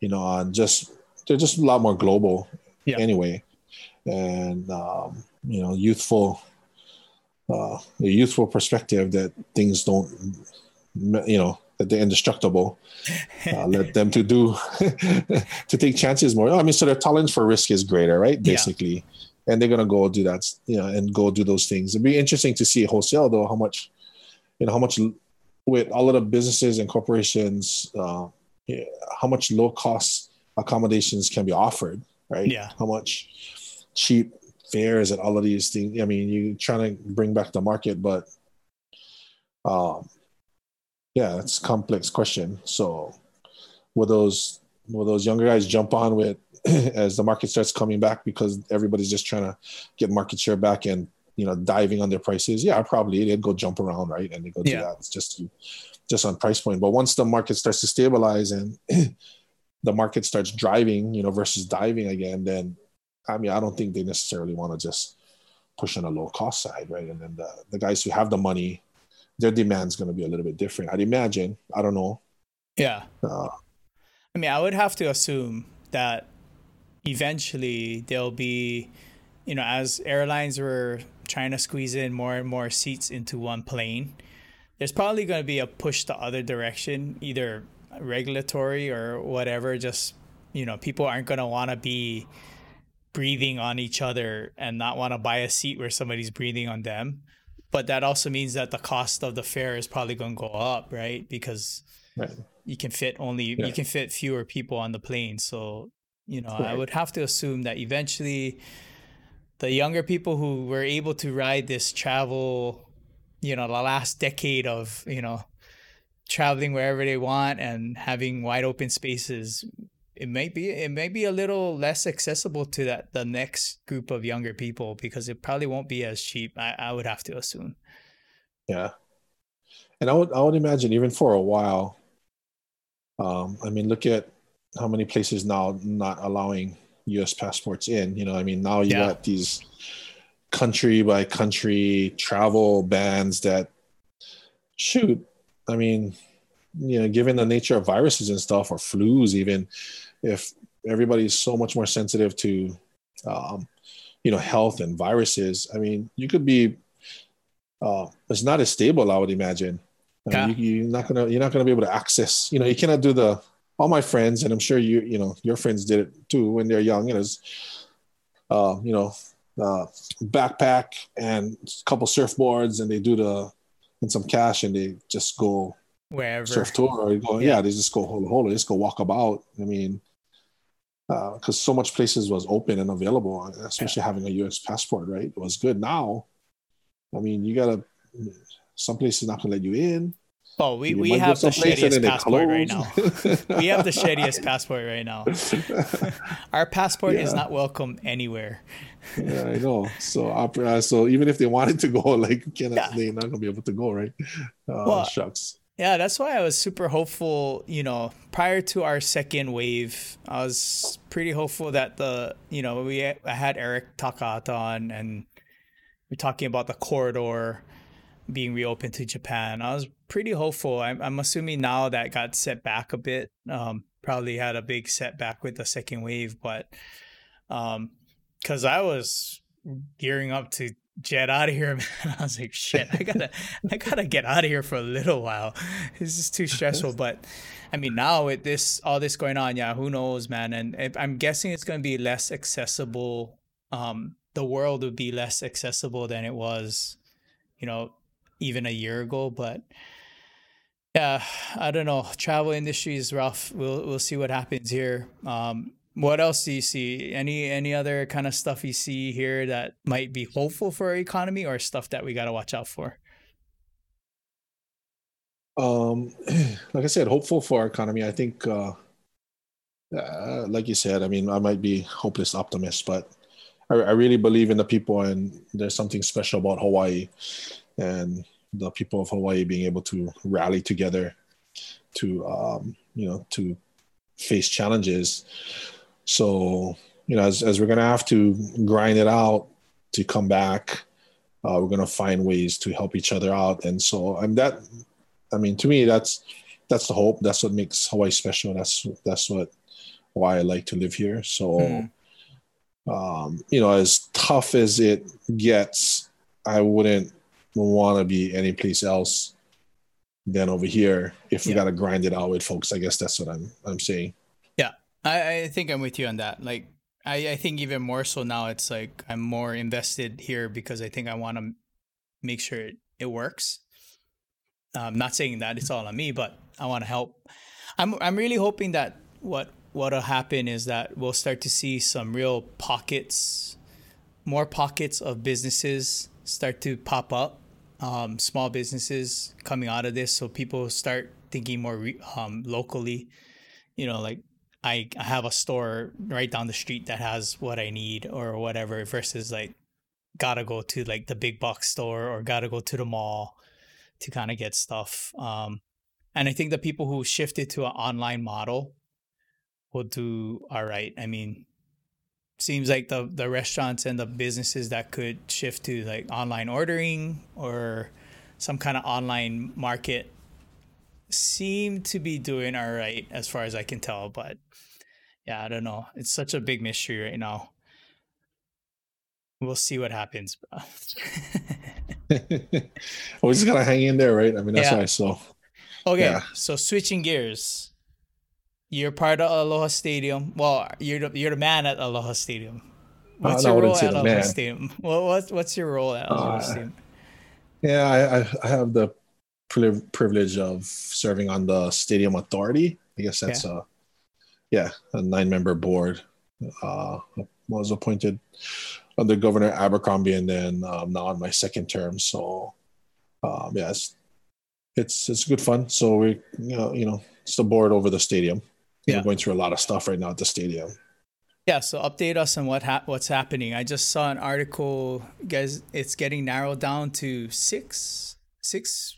you know, on just they're just a lot more global yeah. anyway and um, you know youthful uh, a youthful perspective that things don't you know that they're indestructible. Uh, let them to do *laughs* to take chances more. I mean so their tolerance for risk is greater right? Basically. Yeah. and they're gonna go do that you know and go do those things. It'd be interesting to see wholesale though how much you know how much with all of the businesses and corporations uh, yeah, how much low cost accommodations can be offered right? Yeah. How much cheap fares and all of these things. I mean, you're trying to bring back the market, but um, yeah, it's a complex question. So will those will those younger guys jump on with *clears throat* as the market starts coming back because everybody's just trying to get market share back and you know diving on their prices? Yeah, probably they'd go jump around, right? And they go do yeah. that. It's just just on price point. But once the market starts to stabilize and *clears throat* the market starts driving, you know, versus diving again, then I mean, I don't think they necessarily want to just push on a low cost side, right? And then the, the guys who have the money, their demand's going to be a little bit different. I'd imagine. I don't know. Yeah. Uh, I mean, I would have to assume that eventually there'll be, you know, as airlines were trying to squeeze in more and more seats into one plane, there's probably going to be a push the other direction, either regulatory or whatever. Just, you know, people aren't going to want to be breathing on each other and not want to buy a seat where somebody's breathing on them. But that also means that the cost of the fare is probably going to go up, right? Because right. you can fit only yeah. you can fit fewer people on the plane. So, you know, right. I would have to assume that eventually the younger people who were able to ride this travel, you know, the last decade of, you know, traveling wherever they want and having wide open spaces it may be it may be a little less accessible to that the next group of younger people because it probably won't be as cheap. I, I would have to assume. Yeah, and I would I would imagine even for a while. Um, I mean, look at how many places now not allowing U.S. passports in. You know, I mean, now you yeah. got these country by country travel bans that shoot. I mean, you know, given the nature of viruses and stuff or flus, even if everybody's so much more sensitive to, um, you know, health and viruses, I mean, you could be. Uh, it's not as stable, I would imagine. Yeah. you, are not gonna you're not gonna be able to access. You know, you cannot do the. All my friends, and I'm sure you you know your friends did it too when they're young. You know, uh, you know, uh, backpack and a couple surfboards, and they do the and some cash, and they just go wherever surf tour go. Yeah, yeah they just go hold hold, just go walk about. I mean, because uh, so much places was open and available, especially yeah. having a U.S. passport, right? It was good. Now, I mean, you gotta. Some places not gonna let you in. Oh, we, *laughs* we have the shittiest passport right now. we have the shittiest passport right *laughs* now. Our passport yeah. is not welcome anywhere. yeah, I know. So, uh, so even if they wanted to go, *laughs* like, cannot, yeah. they're not gonna be able to go, right? Uh, well, shucks. Yeah, that's why I was super hopeful. You know, prior to our second wave, I was pretty hopeful that the you know we I had Eric Takata on and we're talking about the corridor being reopened to Japan. I was pretty hopeful. I'm, I'm assuming now that got set back a bit. Um, probably had a big setback with the second wave, but um, because I was gearing up to jet out of here, *laughs* man. I was like, shit, I gotta, *laughs* I gotta get out of here for a little while. This is too stressful. *laughs* But I mean, now with this, all this going on, yeah, who knows, man? And I'm guessing it's gonna be less accessible. Um, the world would be less accessible than it was, you know, even a year ago. But yeah, I don't know. Travel industry is rough. We'll we'll see what happens here. Um, what else do you see? Any any other kind of stuff you see here that might be hopeful for our economy, or stuff that we got to watch out for? Um, *clears throat* like I said, hopeful for our economy. I think, uh, uh, like you said, I mean, I might be hopeless optimist, but I, I really believe in the people, and there's something special about Hawaii, and the people of Hawaii being able to rally together to um, you know to face challenges. So you know, as, as we're gonna have to grind it out to come back, uh, we're gonna find ways to help each other out. And so I'm that. I mean, to me, that's that's the hope. That's what makes Hawaii special. That's that's what why I like to live here. So. Mm. Um, you know, as tough as it gets, I wouldn't want to be any place else than over here if we yeah. got to grind it out with folks. I guess that's what I'm I'm saying. I, I think I'm with you on that. Like, I, I think even more so now, it's like I'm more invested here because I think I want to make sure it, it works. I'm not saying that it's all on me, but I want to help. I'm I'm really hoping that what what'll happen is that we'll start to see some real pockets, more pockets of businesses start to pop up um, small businesses coming out of this, so people start thinking more re- um, locally. You know, like I, have a store right down the street that has what I need or whatever, versus like gotta go to like the big box store or gotta go to the mall to kind of get stuff. Um, and I think the people who shifted to an online model will do all right. I mean, seems like the the restaurants and the businesses that could shift to like online ordering or some kind of online market seem to be doing all right as far as I can tell. But yeah, I don't know. It's such a big mystery right now. We'll see what happens. *laughs* We're just gonna hang in there, right? I mean, that's yeah. why. So, okay. Yeah. So switching gears, you're part of Aloha Stadium. Well, you're the, you're the man at Aloha Stadium. What's your role at Aloha man. Stadium? Well, what's what's your role at Aloha uh, Stadium? Yeah, I, I have the privilege of serving on the stadium authority. I guess that's yeah. a yeah a nine member board. Uh, was appointed under Governor Abercrombie, and then um, now on my second term. So um, yeah, it's, it's it's good fun. So we you know you know it's the board over the stadium yeah. we're going through a lot of stuff right now at the stadium. Yeah, so update us on what ha- what's happening. I just saw an article, guys. It's getting narrowed down to six, six,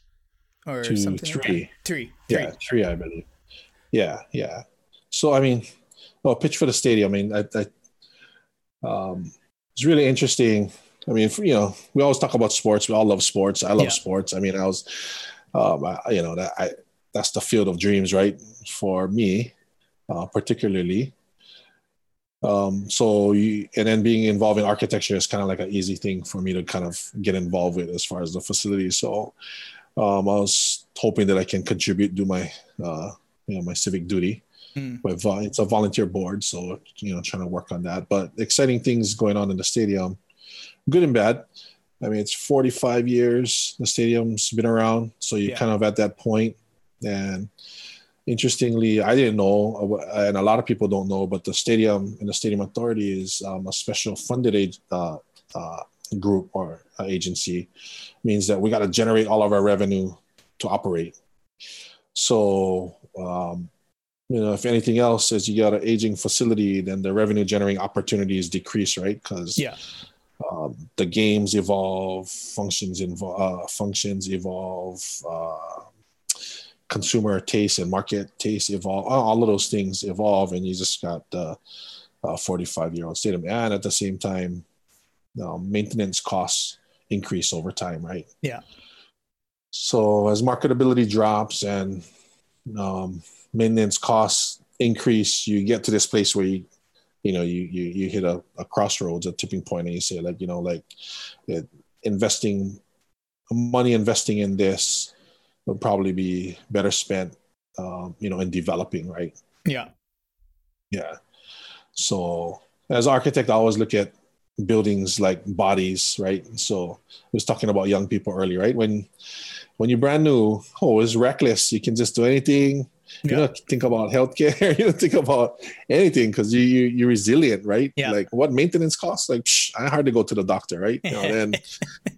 or to something. Three. Like three. Yeah, three. three, I believe. Yeah, yeah. So I mean, well, pitch for the stadium. I mean, I, I um, it's really interesting I mean, you know, we always talk about sports. We all love sports. I love Yeah. sports. I mean, I was, um, I, you know, that I that's the field of dreams, right? For me, uh, particularly. Um, so you, and then being involved in architecture is kind of like an easy thing for me to kind of get involved with as far as the facility. So um, I was hoping that I can contribute, do my, uh, you know, my civic duty. Mm. But vo- it's a volunteer board, so you know, trying to work on that. But exciting things going on in the stadium, good and bad. I mean, it's 45 years the stadium's been around, so you're Yeah. kind of at that point. And interestingly, I didn't know, uh, and a lot of people don't know, but the stadium and the stadium authority is um, a special funded ag- uh, uh, group or uh, agency, means that we got to generate all of our revenue to operate. So, um, you know, if anything else, as you got an aging facility, then the revenue generating opportunities decrease, right? Because Yeah. um, the games evolve, functions involve, uh, functions evolve, uh, consumer taste and market taste evolve. All all of those things evolve, and you just got the uh, 45 year old stadium, and at the same time, um, maintenance costs increase over time, right? Yeah. So as marketability drops and um, maintenance costs increase, you get to this place where you, you know, you you, you hit a, a crossroads, a tipping point, and you say like, you know, like it, investing money investing in this would probably be better spent, um, you know, in developing, right? Yeah. Yeah. So as architect, I always look at buildings like bodies, right? So I was talking about young people earlier, right? When when you're brand new, oh, it's reckless. You can just do anything. You don't think about healthcare. *laughs* you don't think about anything because you, you you're resilient, right? Yeah. Like what maintenance costs? Like psh, I hard to go to the doctor, right? You know, *laughs* then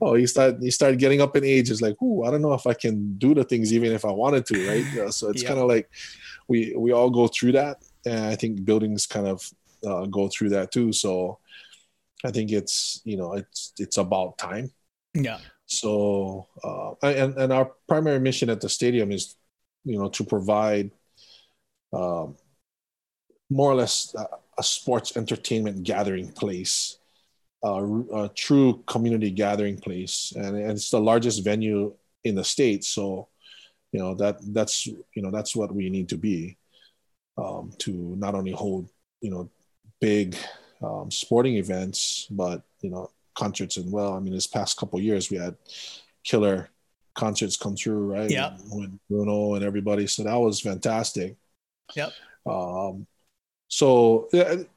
oh, you start you start getting up in age. It's like, oh, I don't know if I can do the things even if I wanted to, right? You know, so it's Yeah. kind of like we we all go through that, and I think buildings kind of uh, go through that too. So I think it's you know it's it's about time. Yeah. So uh, and and our primary mission at the stadium is you know to provide um, more or less a, a sports entertainment gathering place, uh, a true community gathering place, and, and it's the largest venue in the state. So you know that that's you know that's what we need to be um, to not only hold you know big um, sporting events, but you know concerts as well. I mean, this past couple years we had killer concerts come through, right? Yeah. With Bruno and everybody, so that was fantastic. Yep. Um, so yeah, it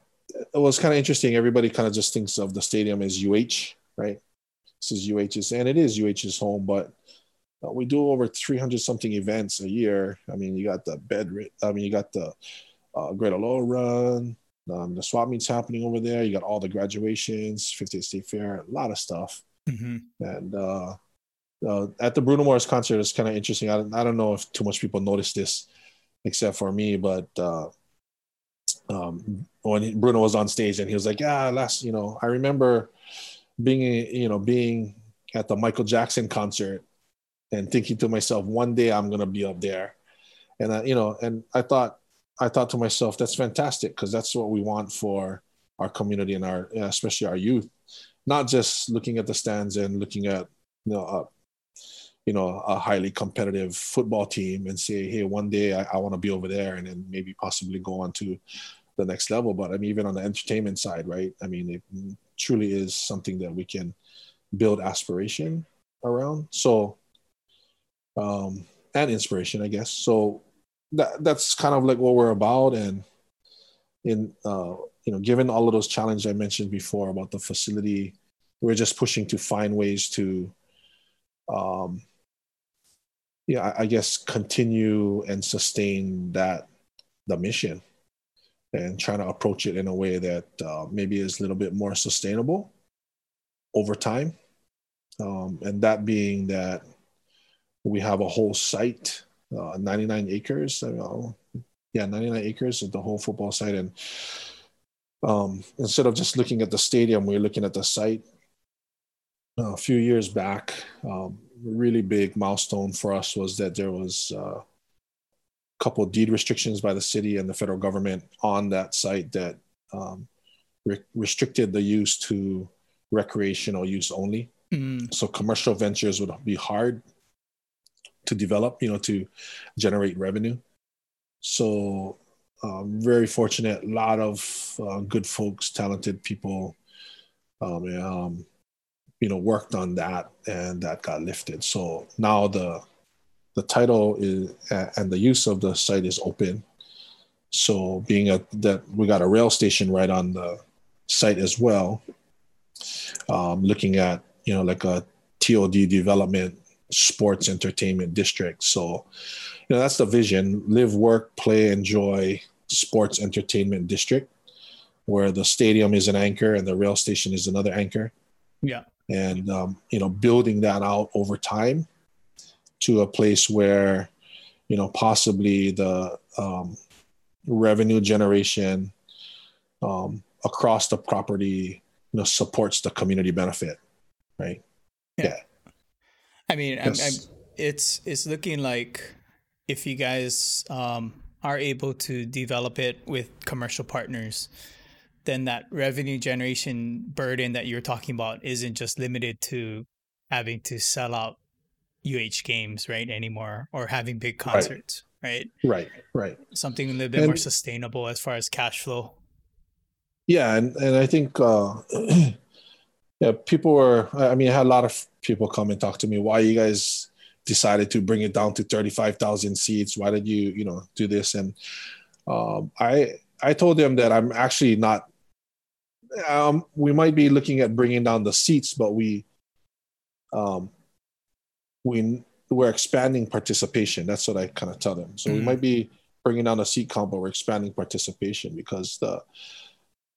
it was kind of interesting. Everybody kind of just thinks of the stadium as UH, right? This is UH's, and it is UH's home, but uh, we do over 300 something events a year. I mean, you got the bed, I mean, you got the uh, Great Aloha Run, um, the swap meets happening over there. You got all the graduations, 50th State Fair, a lot of stuff. hmm And uh, uh, at the Bruno Mars concert, it's kind of interesting. I don't, I don't know if too much people noticed this, except for me, but uh, um, when Bruno was on stage and he was like, "Yeah, last, you know, I remember being, you know, being at the Michael Jackson concert and thinking to myself, one day I'm gonna be up there." And I, you know, and I thought, I thought to myself, that's fantastic because that's what we want for our community and our, especially our youth, not just looking at the stands and looking at, you know, uh, you know, a highly competitive football team and say, hey, one day I, I want to be over there and then maybe possibly go on to the next level. But I mean, even on the entertainment side, right? I mean, it truly is something that we can build aspiration around. So, um, and inspiration, I guess. So that that's kind of like what we're about. And in uh, you know, given all of those challenges I mentioned before about the facility, we're just pushing to find ways to um, yeah, I, I guess continue and sustain that the mission and trying to approach it in a way that uh, maybe is a little bit more sustainable over time. Um, and that being that we have a whole site, uh, 99 acres. Know, yeah, 99 acres of the whole football site. And um, instead of just looking at the stadium, we're looking at the site. Uh, a few years back, um, really big milestone for us was that there was uh, a couple of deed restrictions by the city and the federal government on that site that um, re- restricted the use to recreational use only. Mm. So commercial ventures would be hard to develop, you know, to generate revenue. So um, very fortunate, a lot of uh, good folks, talented people, um, um, you know, worked on that, and that got lifted. So now the the title is and the use of the site is open. So being a that we got a rail station right on the site as well, um, looking at you know like a TOD development, sports entertainment district. So you know that's the vision: live, work, play, enjoy sports entertainment district, where the stadium is an anchor and the rail station is another anchor. Yeah, and um, you know building that out over time to a place where you know possibly the um, revenue generation um, across the property you know supports the community benefit right Yeah. yeah, I mean, I'm, I'm, it's it's looking like if you guys um, are able to develop it with commercial partners, then that revenue generation burden that you're talking about isn't just limited to having to sell out UH games right anymore or having big concerts, right? right right Something a little bit more sustainable as far as cash flow. yeah and and i think uh *clears throat* yeah people were i mean i had a lot of people come and talk to me why you guys decided to bring it down to 35000 seats? Why did you you know do this? And um i i told them that i'm actually not um we might be looking at bringing down the seats but we um we we're expanding participation. That's what i kind of tell them. So we Mhm. might be bringing down the seat count but we're expanding participation because the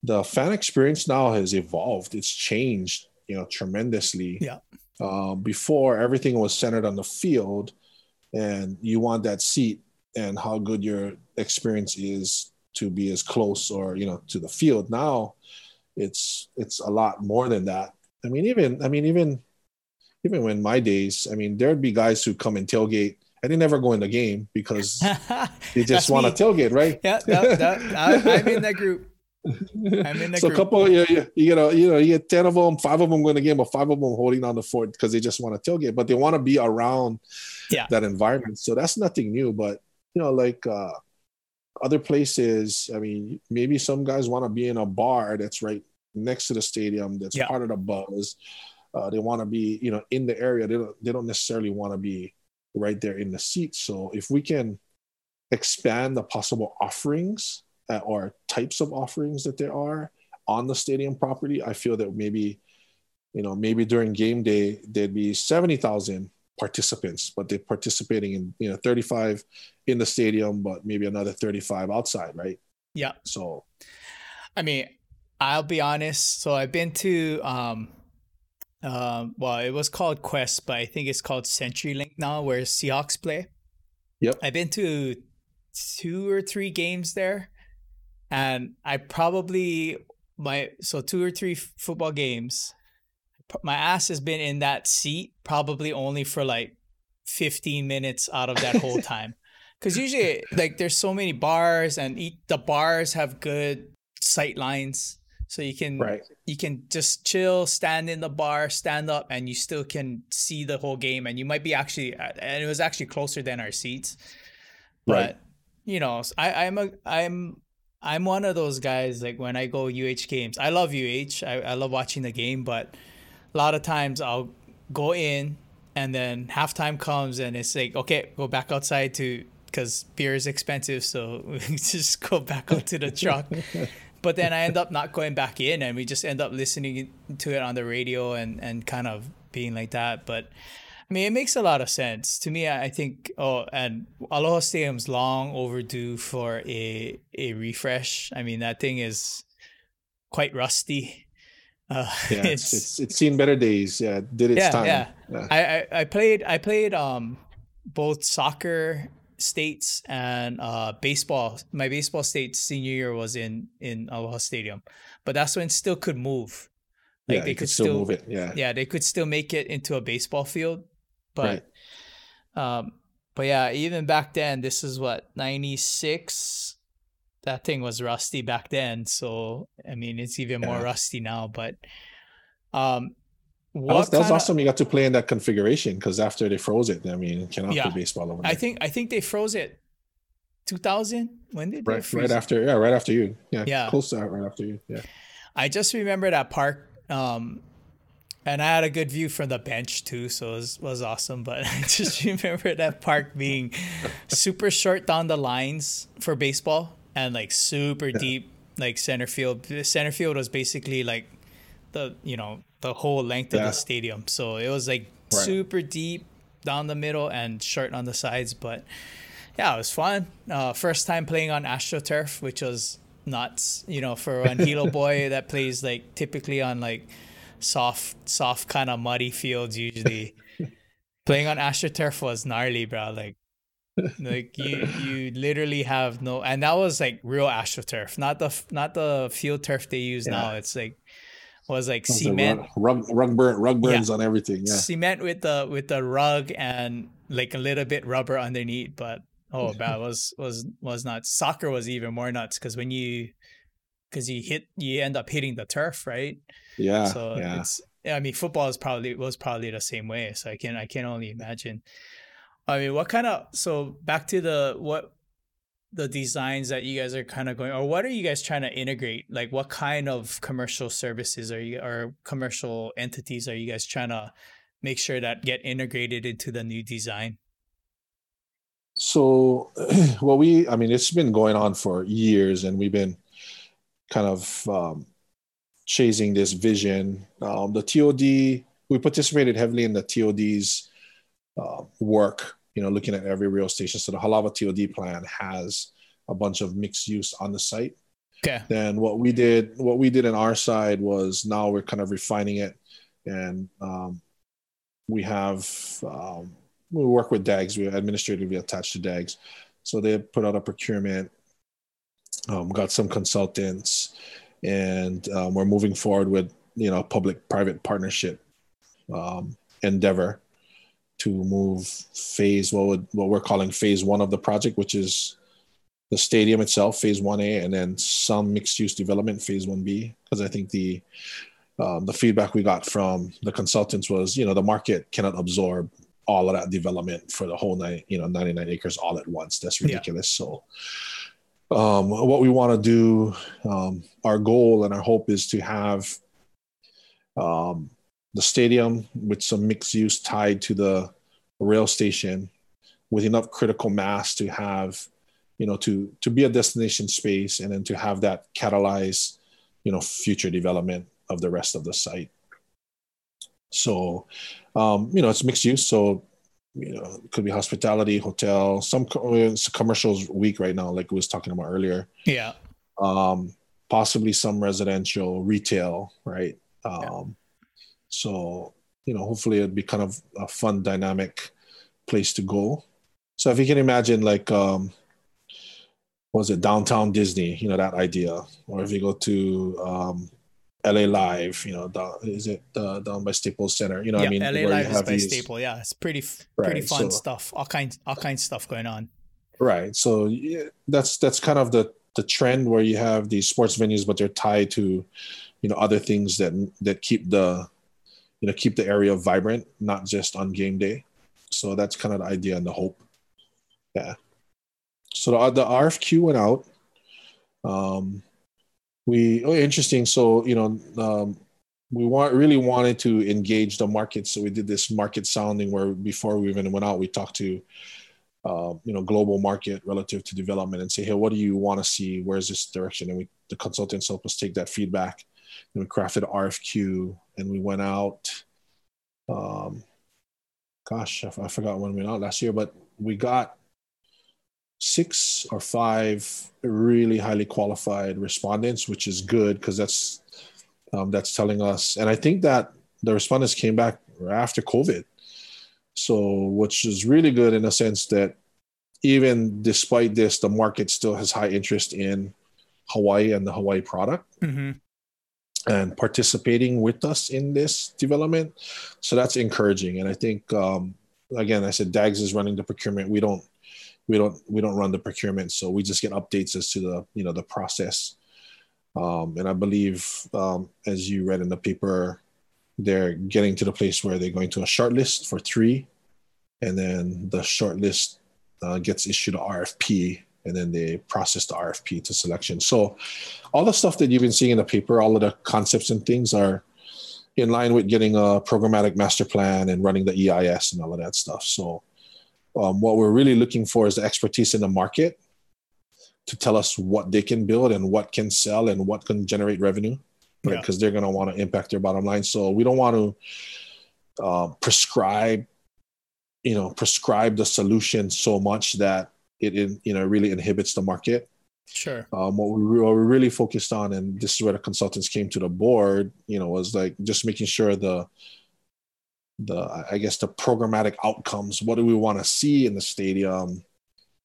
the fan experience now has evolved. It's changed you know tremendously. Yeah. uh, before everything was centered on the field and you want that seat and how good your experience is to be as close or you know to the field. Now it's it's a lot more than that. I mean even i mean even even when my days i mean there'd be guys who come and tailgate and they never go in the game because *laughs* they just want to tailgate right? Yeah, that, that, I, I'm in that group. I'm in that so a couple, you, you, you know, you know, you get ten of them, five of them going to game, but five of them holding on the fort because they just want to tailgate, but they want to be around Yeah. that environment. So that's nothing new. But you know, like uh, other places, I mean, maybe some guys want to be in a bar that's right next to the stadium, that's Yeah. part of the buzz. Uh, they want to be, you know, in the area. They don't. They don't necessarily want to be right there in the seats. So if we can expand the possible offerings uh, or types of offerings that there are on the stadium property, I feel that maybe, you know, maybe during game day there'd be seventy thousand participants, but they're participating in you know thirty five in the stadium, but maybe another thirty five outside, right? Yeah. So I mean, I'll be honest. So I've been to um um well, it was called Qwest, but I think it's called CenturyLink now where Seahawks play. Yep. I've been to two or three games there and I probably my so two or three football games my ass has been in that seat probably only for like 15 minutes out of that whole *laughs* time. Because usually like there's so many bars and eat the bars have good sight lines. So you can right, you can just chill stand in the bar stand up and you still can see the whole game. And you might be actually and it was actually closer than our seats. But Right. you know i i'm a i'm i'm one of those guys like when i go uh games i love uh i, I love watching the game but a lot of times i'll go in and then halftime comes and it's like okay go back outside to because beer is expensive so *laughs* we just go back out to the truck. *laughs* But then i end up not going back in and we just end up listening to it on the radio and and kind of being like that but I mean, it makes a lot of sense to me. I think. Oh, and Aloha Stadium's long overdue for a a refresh. I mean, that thing is quite rusty. Uh, *laughs* yeah, it's, it's it's seen better days. Yeah, it did its Yeah, time. yeah. yeah. I, I I played I played um both soccer states and uh baseball. My baseball state senior year was in in Aloha Stadium, but that's when it still could move. Like yeah, they you could still, still move it. Yeah, yeah, they could still make it into a baseball field. But um but yeah, even back then, this is what, ninety six? That thing was rusty back then. So I mean it's even more rusty now. But Um, that was, that was awesome. You got to play in that configuration because after they froze it, I mean, cannot yeah, play baseball over there. I think I think they froze it 2000. When did right, they right after? Yeah, right after you. Yeah, yeah, close to right after you. Yeah. I just remember that park, um, and I had a good view from the bench too, so it was, was awesome. But *laughs* I just remember that park being super short down the lines for baseball and like super yeah. deep, like center field. The center field was basically like the you know the whole length yeah. of the stadium, so it was like right. super deep down the middle and short on the sides, but yeah, it was fun. Uh, first time playing on AstroTurf, which was nuts. You know, for an Hilo *laughs* boy that plays like typically on like soft, soft kind of muddy fields. Usually, *laughs* playing on AstroTurf was gnarly, bro. Like, like you you literally have no, and that was like real AstroTurf, not the not the field turf they use yeah. now. It's like was like cement rug rug, burn, rug burns yeah. on everything yeah cement with the with the rug and like a little bit rubber underneath but Oh, bad *laughs* was was was not. Soccer was even more nuts because when you because you hit you end up hitting the turf, right? Yeah. So yeah. it's I mean football is probably was probably the same way. So I can I can only imagine. I mean, what kind of so back to the what the designs that you guys are kind of going or what are you guys trying to integrate like what kind of commercial services are you or commercial entities are you guys trying to make sure that get integrated into the new design so, *clears throat* well, we, I mean, it's been going on for years, and we've been kind of um, chasing this vision. Um, the TOD, we participated heavily in the TOD's uh, work, you know, looking at every rail station. So, the Halawa TOD plan has a bunch of mixed use on the site. Okay. Then what we did, what we did on our side was now we're kind of refining it, and um, we have um, we work with DAGS. We're administratively attached to DAGS. So they put out a procurement, um, got some consultants, and um, we're moving forward with you know public-private partnership um, endeavor to move phase what would, what we're calling phase one of the project, which is the stadium itself, phase one A, and then some mixed-use development, phase one B. Because I think the um, the feedback we got from the consultants was, you know, the market cannot absorb all of that development for the whole nine, you know, 99 acres all at once. That's ridiculous. Yeah. So, um, what we want to do, um, our goal and our hope is to have um, the stadium with some mixed use tied to the rail station with enough critical mass to have, you know, to to be a destination space and then to have that catalyze, you know, future development of the rest of the site. So, um, you know, it's mixed use. So, you know, it could be hospitality, hotel, some commercials week right now, like we was talking about earlier. Yeah. Um, possibly some residential, retail, right? Um, yeah. So, you know, hopefully it'd be kind of a fun, dynamic place to go. So if you can imagine, like, um, was it downtown Disney? You know that idea, or if you go to um, LA Live, you know, down, is it uh, down by Staples Center? You know, yeah, I mean, LA Live is by these... Staple. Yeah, it's pretty right, pretty fun so, stuff. All kinds all kinds of stuff going on. Right. So yeah, that's that's kind of the the trend where you have these sports venues, but they're tied to, you know, other things that that keep the, you know, keep the area vibrant, not just on game day. So that's kind of the idea and the hope. Yeah. So the, the RFQ went out. Um, we oh interesting. So you know um, we want really wanted to engage the market. So we did this market sounding where before we even went out we talked to uh, you know global market relative to development and say hey what do you want to see? Where's this direction? And we the consultants help us take that feedback. And we crafted rfq and we went out um, gosh I, I forgot when we went out last year but we got six or five really highly qualified respondents, which is good because that's um, that's telling us. And I think that the respondents came back after COVID, so which is really good in a sense that even despite this, the market still has high interest in Hawaii and the Hawaii product. Mm-hmm. And participating with us in this development, so that's encouraging. And I think, um, again, I said DAGS is running the procurement. We don't we don't we don't run the procurement, so we just get updates as to the you know the process. Um, and I believe, um, as you read in the paper they're getting to the place where they're going to a short list for three, and then the short list uh, gets issued a RFP, and then they process the RFP to selection. So, all the stuff that you've been seeing in the paper, all of the concepts and things are in line with getting a programmatic master plan and running the EIS and all of that stuff. So, um, what we're really looking for is the expertise in the market to tell us what they can build and what can sell and what can generate revenue right? Because yeah. they're going to want to impact their bottom line. So we don't want to uh, prescribe, you know, prescribe the solution so much that it, you know, really inhibits the market. Sure. Um, what, we, what we really focused on, and this is where the consultants came to the board, you know, was like just making sure the, the I guess the programmatic outcomes. What do we want to see in the stadium?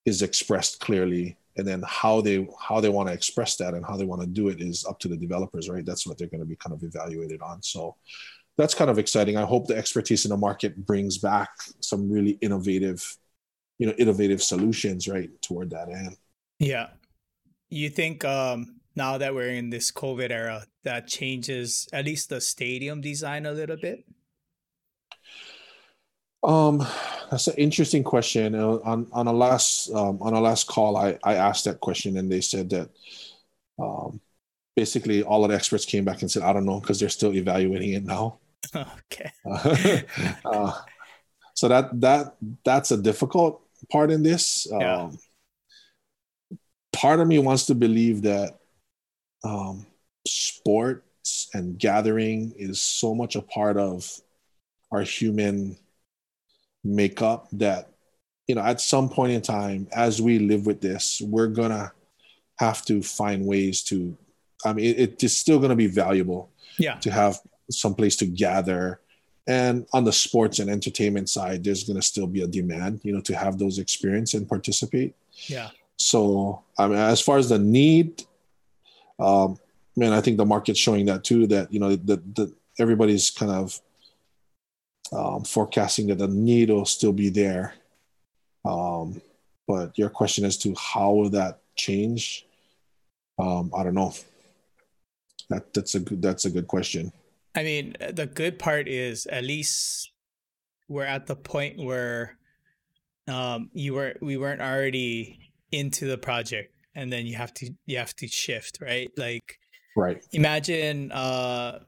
Is expressed clearly. And then how they how they want to express that and how they want to do it is up to the developers right? That's what they're going to be kind of evaluated on. So that's kind of exciting. I hope the expertise in the market brings back some really innovative you know innovative solutions right toward that end. Yeah. You think um now that we're in this covid era that changes at least the stadium design a little bit um, that's an interesting question. Uh, on on a last um, on a last call, I I asked that question, and they said that um, basically all of the experts came back and said, I don't know, because they're still evaluating it now. *laughs* okay. *laughs* uh, so that that that's a difficult part in this. Yeah. Um, part of me wants to believe that um, sports and gathering is so much a part of our human make up that you know at some point in time as we live with this we're gonna have to find ways to i mean it, it is still gonna be valuable yeah. to have some place to gather. And on the sports and entertainment side there's gonna still be a demand you know to have those experience and participate. Yeah. So i mean as far as the need um man i think the market's showing that too that you know the everybody's kind of um, forecasting that the need will still be there. Um, but your question as to how will that change? Um, I don't know. That that's a good that's a good question. I mean, the good part is at least we're at the point where um, you were we weren't already into the project, and then you have to you have to shift, right? Like, right. Imagine uh,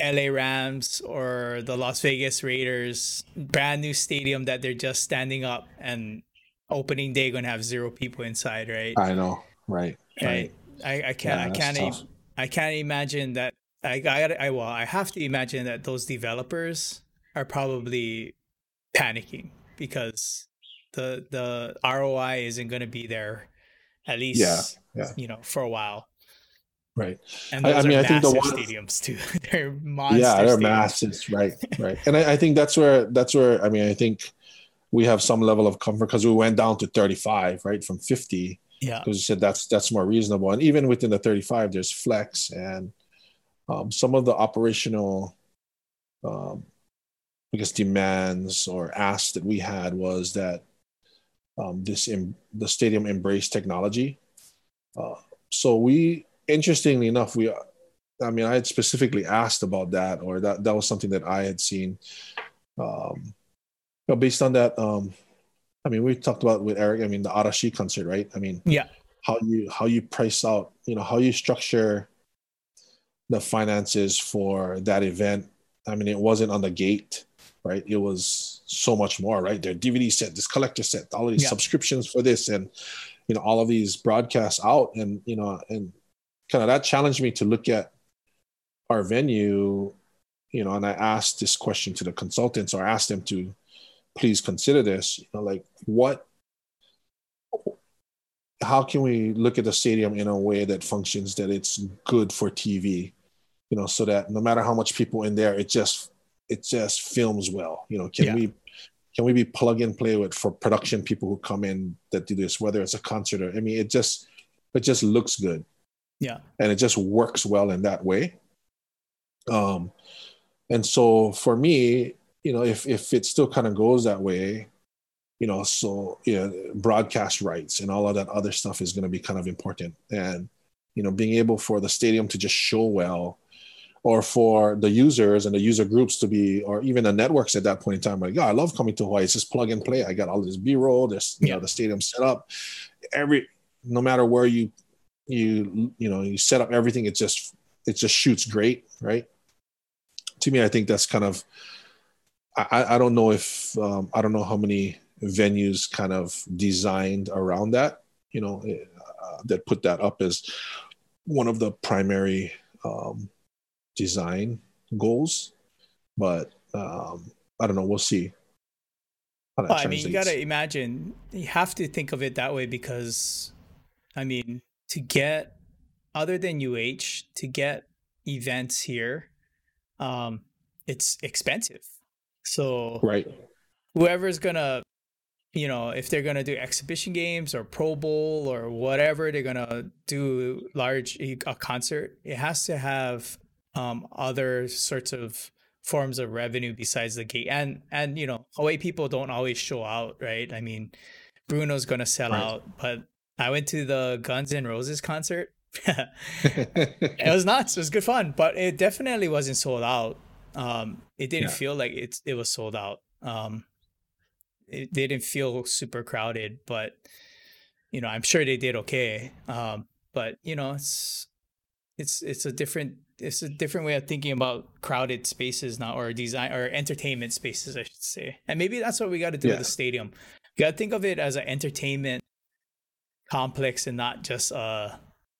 LA Rams or the Las Vegas Raiders, brand new stadium that they're just standing up and opening day gonna have zero people inside, right? I know, right? Right. I, I can't yeah, I can't tough. I can't imagine that I I I well I have to imagine that those developers are probably panicking because the the ROI isn't gonna be there at least yeah, yeah. you know for a while. Right. And I, mean, I think the one, stadiums too. *laughs* they're monster. Yeah, they're stadiums. massive. Right. Right. and I, I, think that's where that's where I mean I think we have some level of comfort because we went down to 35, right, from 50. Yeah. Because you said that's that's more reasonable, and even within the 35, there's flex and um, some of the operational, um, I guess, demands or asks that we had was that um, this in, the stadium embraced technology. Uh, so we interestingly enough, we, I mean, I had specifically asked about that, or that that was something that I had seen. Um, based on that, um, I mean, we talked about with Eric. I mean, the Arashi concert, right? I mean, yeah, how you how you price out, you know, how you structure the finances for that event. I mean, it wasn't on the gate, right? It was so much more, right? Their DVD set, this collector set, all of these yeah. subscriptions for this, and you know, all of these broadcasts out, and you know, and kind of that challenged me to look at our venue, you know, and I asked this question to the consultants or asked them to please consider this, you know, like what how can we look at the stadium in a way that functions that it's good for TV, you know, so that no matter how much people in there, it just it just films well. You know, can yeah. we can we be plug and play with for production people who come in that do this, whether it's a concert or I mean, it just it just looks good. Yeah. And it just works well in that way. Um, and so for me, you know, if if it still kind of goes that way, you know, so you know, broadcast rights and all of that other stuff is going to be kind of important. And you know, being able for the stadium to just show well, or for the users and the user groups to be, or even the networks at that point in time, like, yeah, I love coming to Hawaii. It's just plug and play. I got all this B-roll. There's, you yeah. know, the stadium set up. Every, no matter where you, you, you know, you set up everything. It just, it just shoots great, right? To me, I think that's kind of, I, I don't know if, um, I don't know how many venues kind of designed around that, you know, uh, that put that up as one of the primary um, design goals, but um, I don't know. We'll see. Well, I mean, you got to imagine, you have to think of it that way because, I mean, to get, other than UH, to get events here, um, it's expensive. So, right. Whoever's to, you know, if they're to do exhibition games or Pro Bowl or whatever, they're to do large a concert, it has to have um, other sorts of forms of revenue besides the gate and and you know Hawaii people don't always show out right I mean Bruno's gonna sell right. out but I went to the Guns N' Roses concert. *laughs* It was nuts it was good fun but it definitely wasn't sold out. Um it didn't yeah. feel like it it was sold out. Um it didn't feel super crowded but you know I'm sure they did okay. Um but you know it's it's it's a different it's a different way of thinking about crowded spaces now or design or entertainment spaces i should say. And maybe that's what we got to do yeah. with the stadium. You got to think of it as an entertainment complex and not just a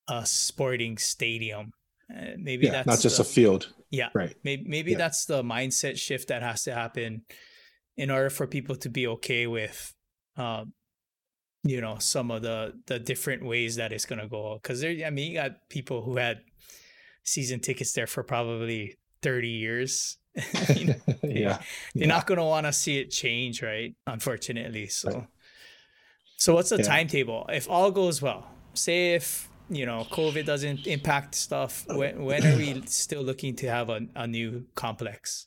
a sporting stadium uh, maybe yeah, that's not just the, a field yeah right maybe, maybe yeah. that's the mindset shift that has to happen in order for people to be okay with um, you know some of the the different ways that it's going to go because there i mean you got people who had season tickets there for probably 30 years. *laughs* you know, *laughs* yeah. You're yeah. not going to want to see it change, right? Unfortunately. So, right. So what's the yeah. timetable? If all goes well, say if, you know, COVID doesn't impact stuff, when, when are we *clears throat* still looking to have a, a new complex?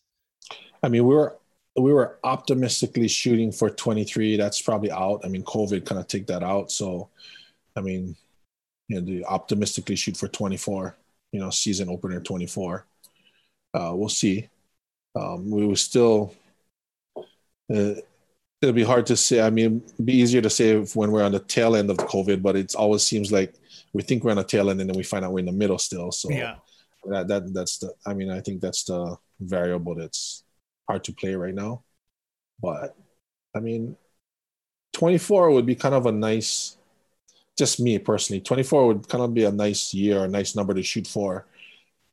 I mean, we were we were optimistically shooting for 23 that's probably out i mean covid kind of take that out so i mean you know the optimistically shoot for 24 you know, season opener 24. Uh, we'll see. Um, we will still, uh, it'll be hard to say. I mean, it'd be easier to say when we're on the tail end of COVID, but it always seems like we think we're on the tail end and then we find out we're in the middle still. So yeah, that, that that's the, I mean, I think that's the variable that's hard to play right now. But I mean, 24 would be kind of a nice just me personally, 24 would kind of be a nice year, a nice number to shoot for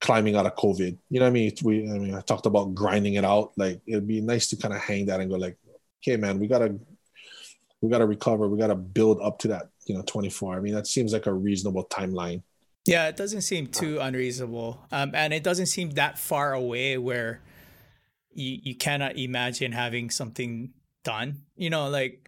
climbing out of COVID. You know what I mean? We, I mean, I talked about grinding it out. Like it'd be nice to kind of hang that and go like, okay, man, we gotta, we gotta recover. We gotta build up to that, you know, 24. I mean, that seems like a reasonable timeline. Yeah, it doesn't seem too unreasonable. Um, and it doesn't seem that far away where you, you cannot imagine having something done. You know, like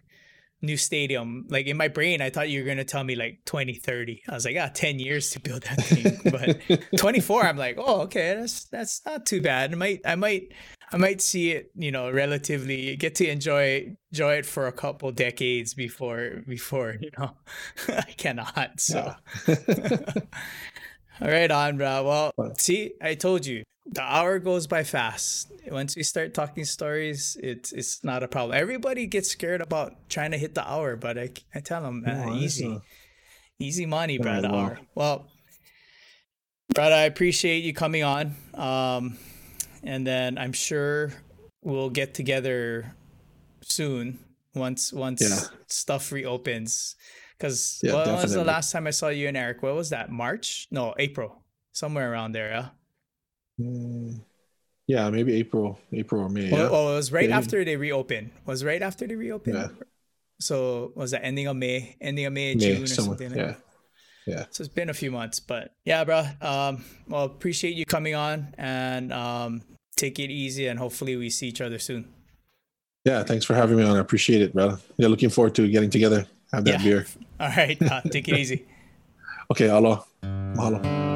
new stadium. Like in my brain i thought you were going to tell me like 2030 i was like ah 10 years to build that thing. But *laughs* 24 i'm like oh okay that's that's not too bad. I might i might i might see it you know relatively get to enjoy enjoy it for a couple decades before before you know *laughs* i cannot. So. *laughs* All right on bro well see i told you the hour goes by fast. Once we start talking stories, it's it's not a problem. Everybody gets scared about trying to hit the hour, but I, I tell them easy, easy money, brother. Well. well, brother, I appreciate you coming on. Um, and then I'm sure we'll get together soon once once yeah. stuff reopens. Because yeah, what definitely. was the last time I saw you and Eric? What was that? March? No, April, somewhere around there. Yeah. Yeah, maybe April, April or May. Well, yeah. oh, it was right yeah. after they reopened. Was right after they reopened. Yeah. So was that ending of May, ending of May, May June or something? Yeah. Yeah. So it's been a few months, but yeah, bro. Um, well, appreciate you coming on and um, take it easy, and hopefully we see each other soon. Yeah, thanks for having me on. I appreciate it, brother. Yeah, looking forward to getting together, have that yeah. beer. *laughs* All right, uh, take it easy. *laughs* okay, aloha. Mahalo.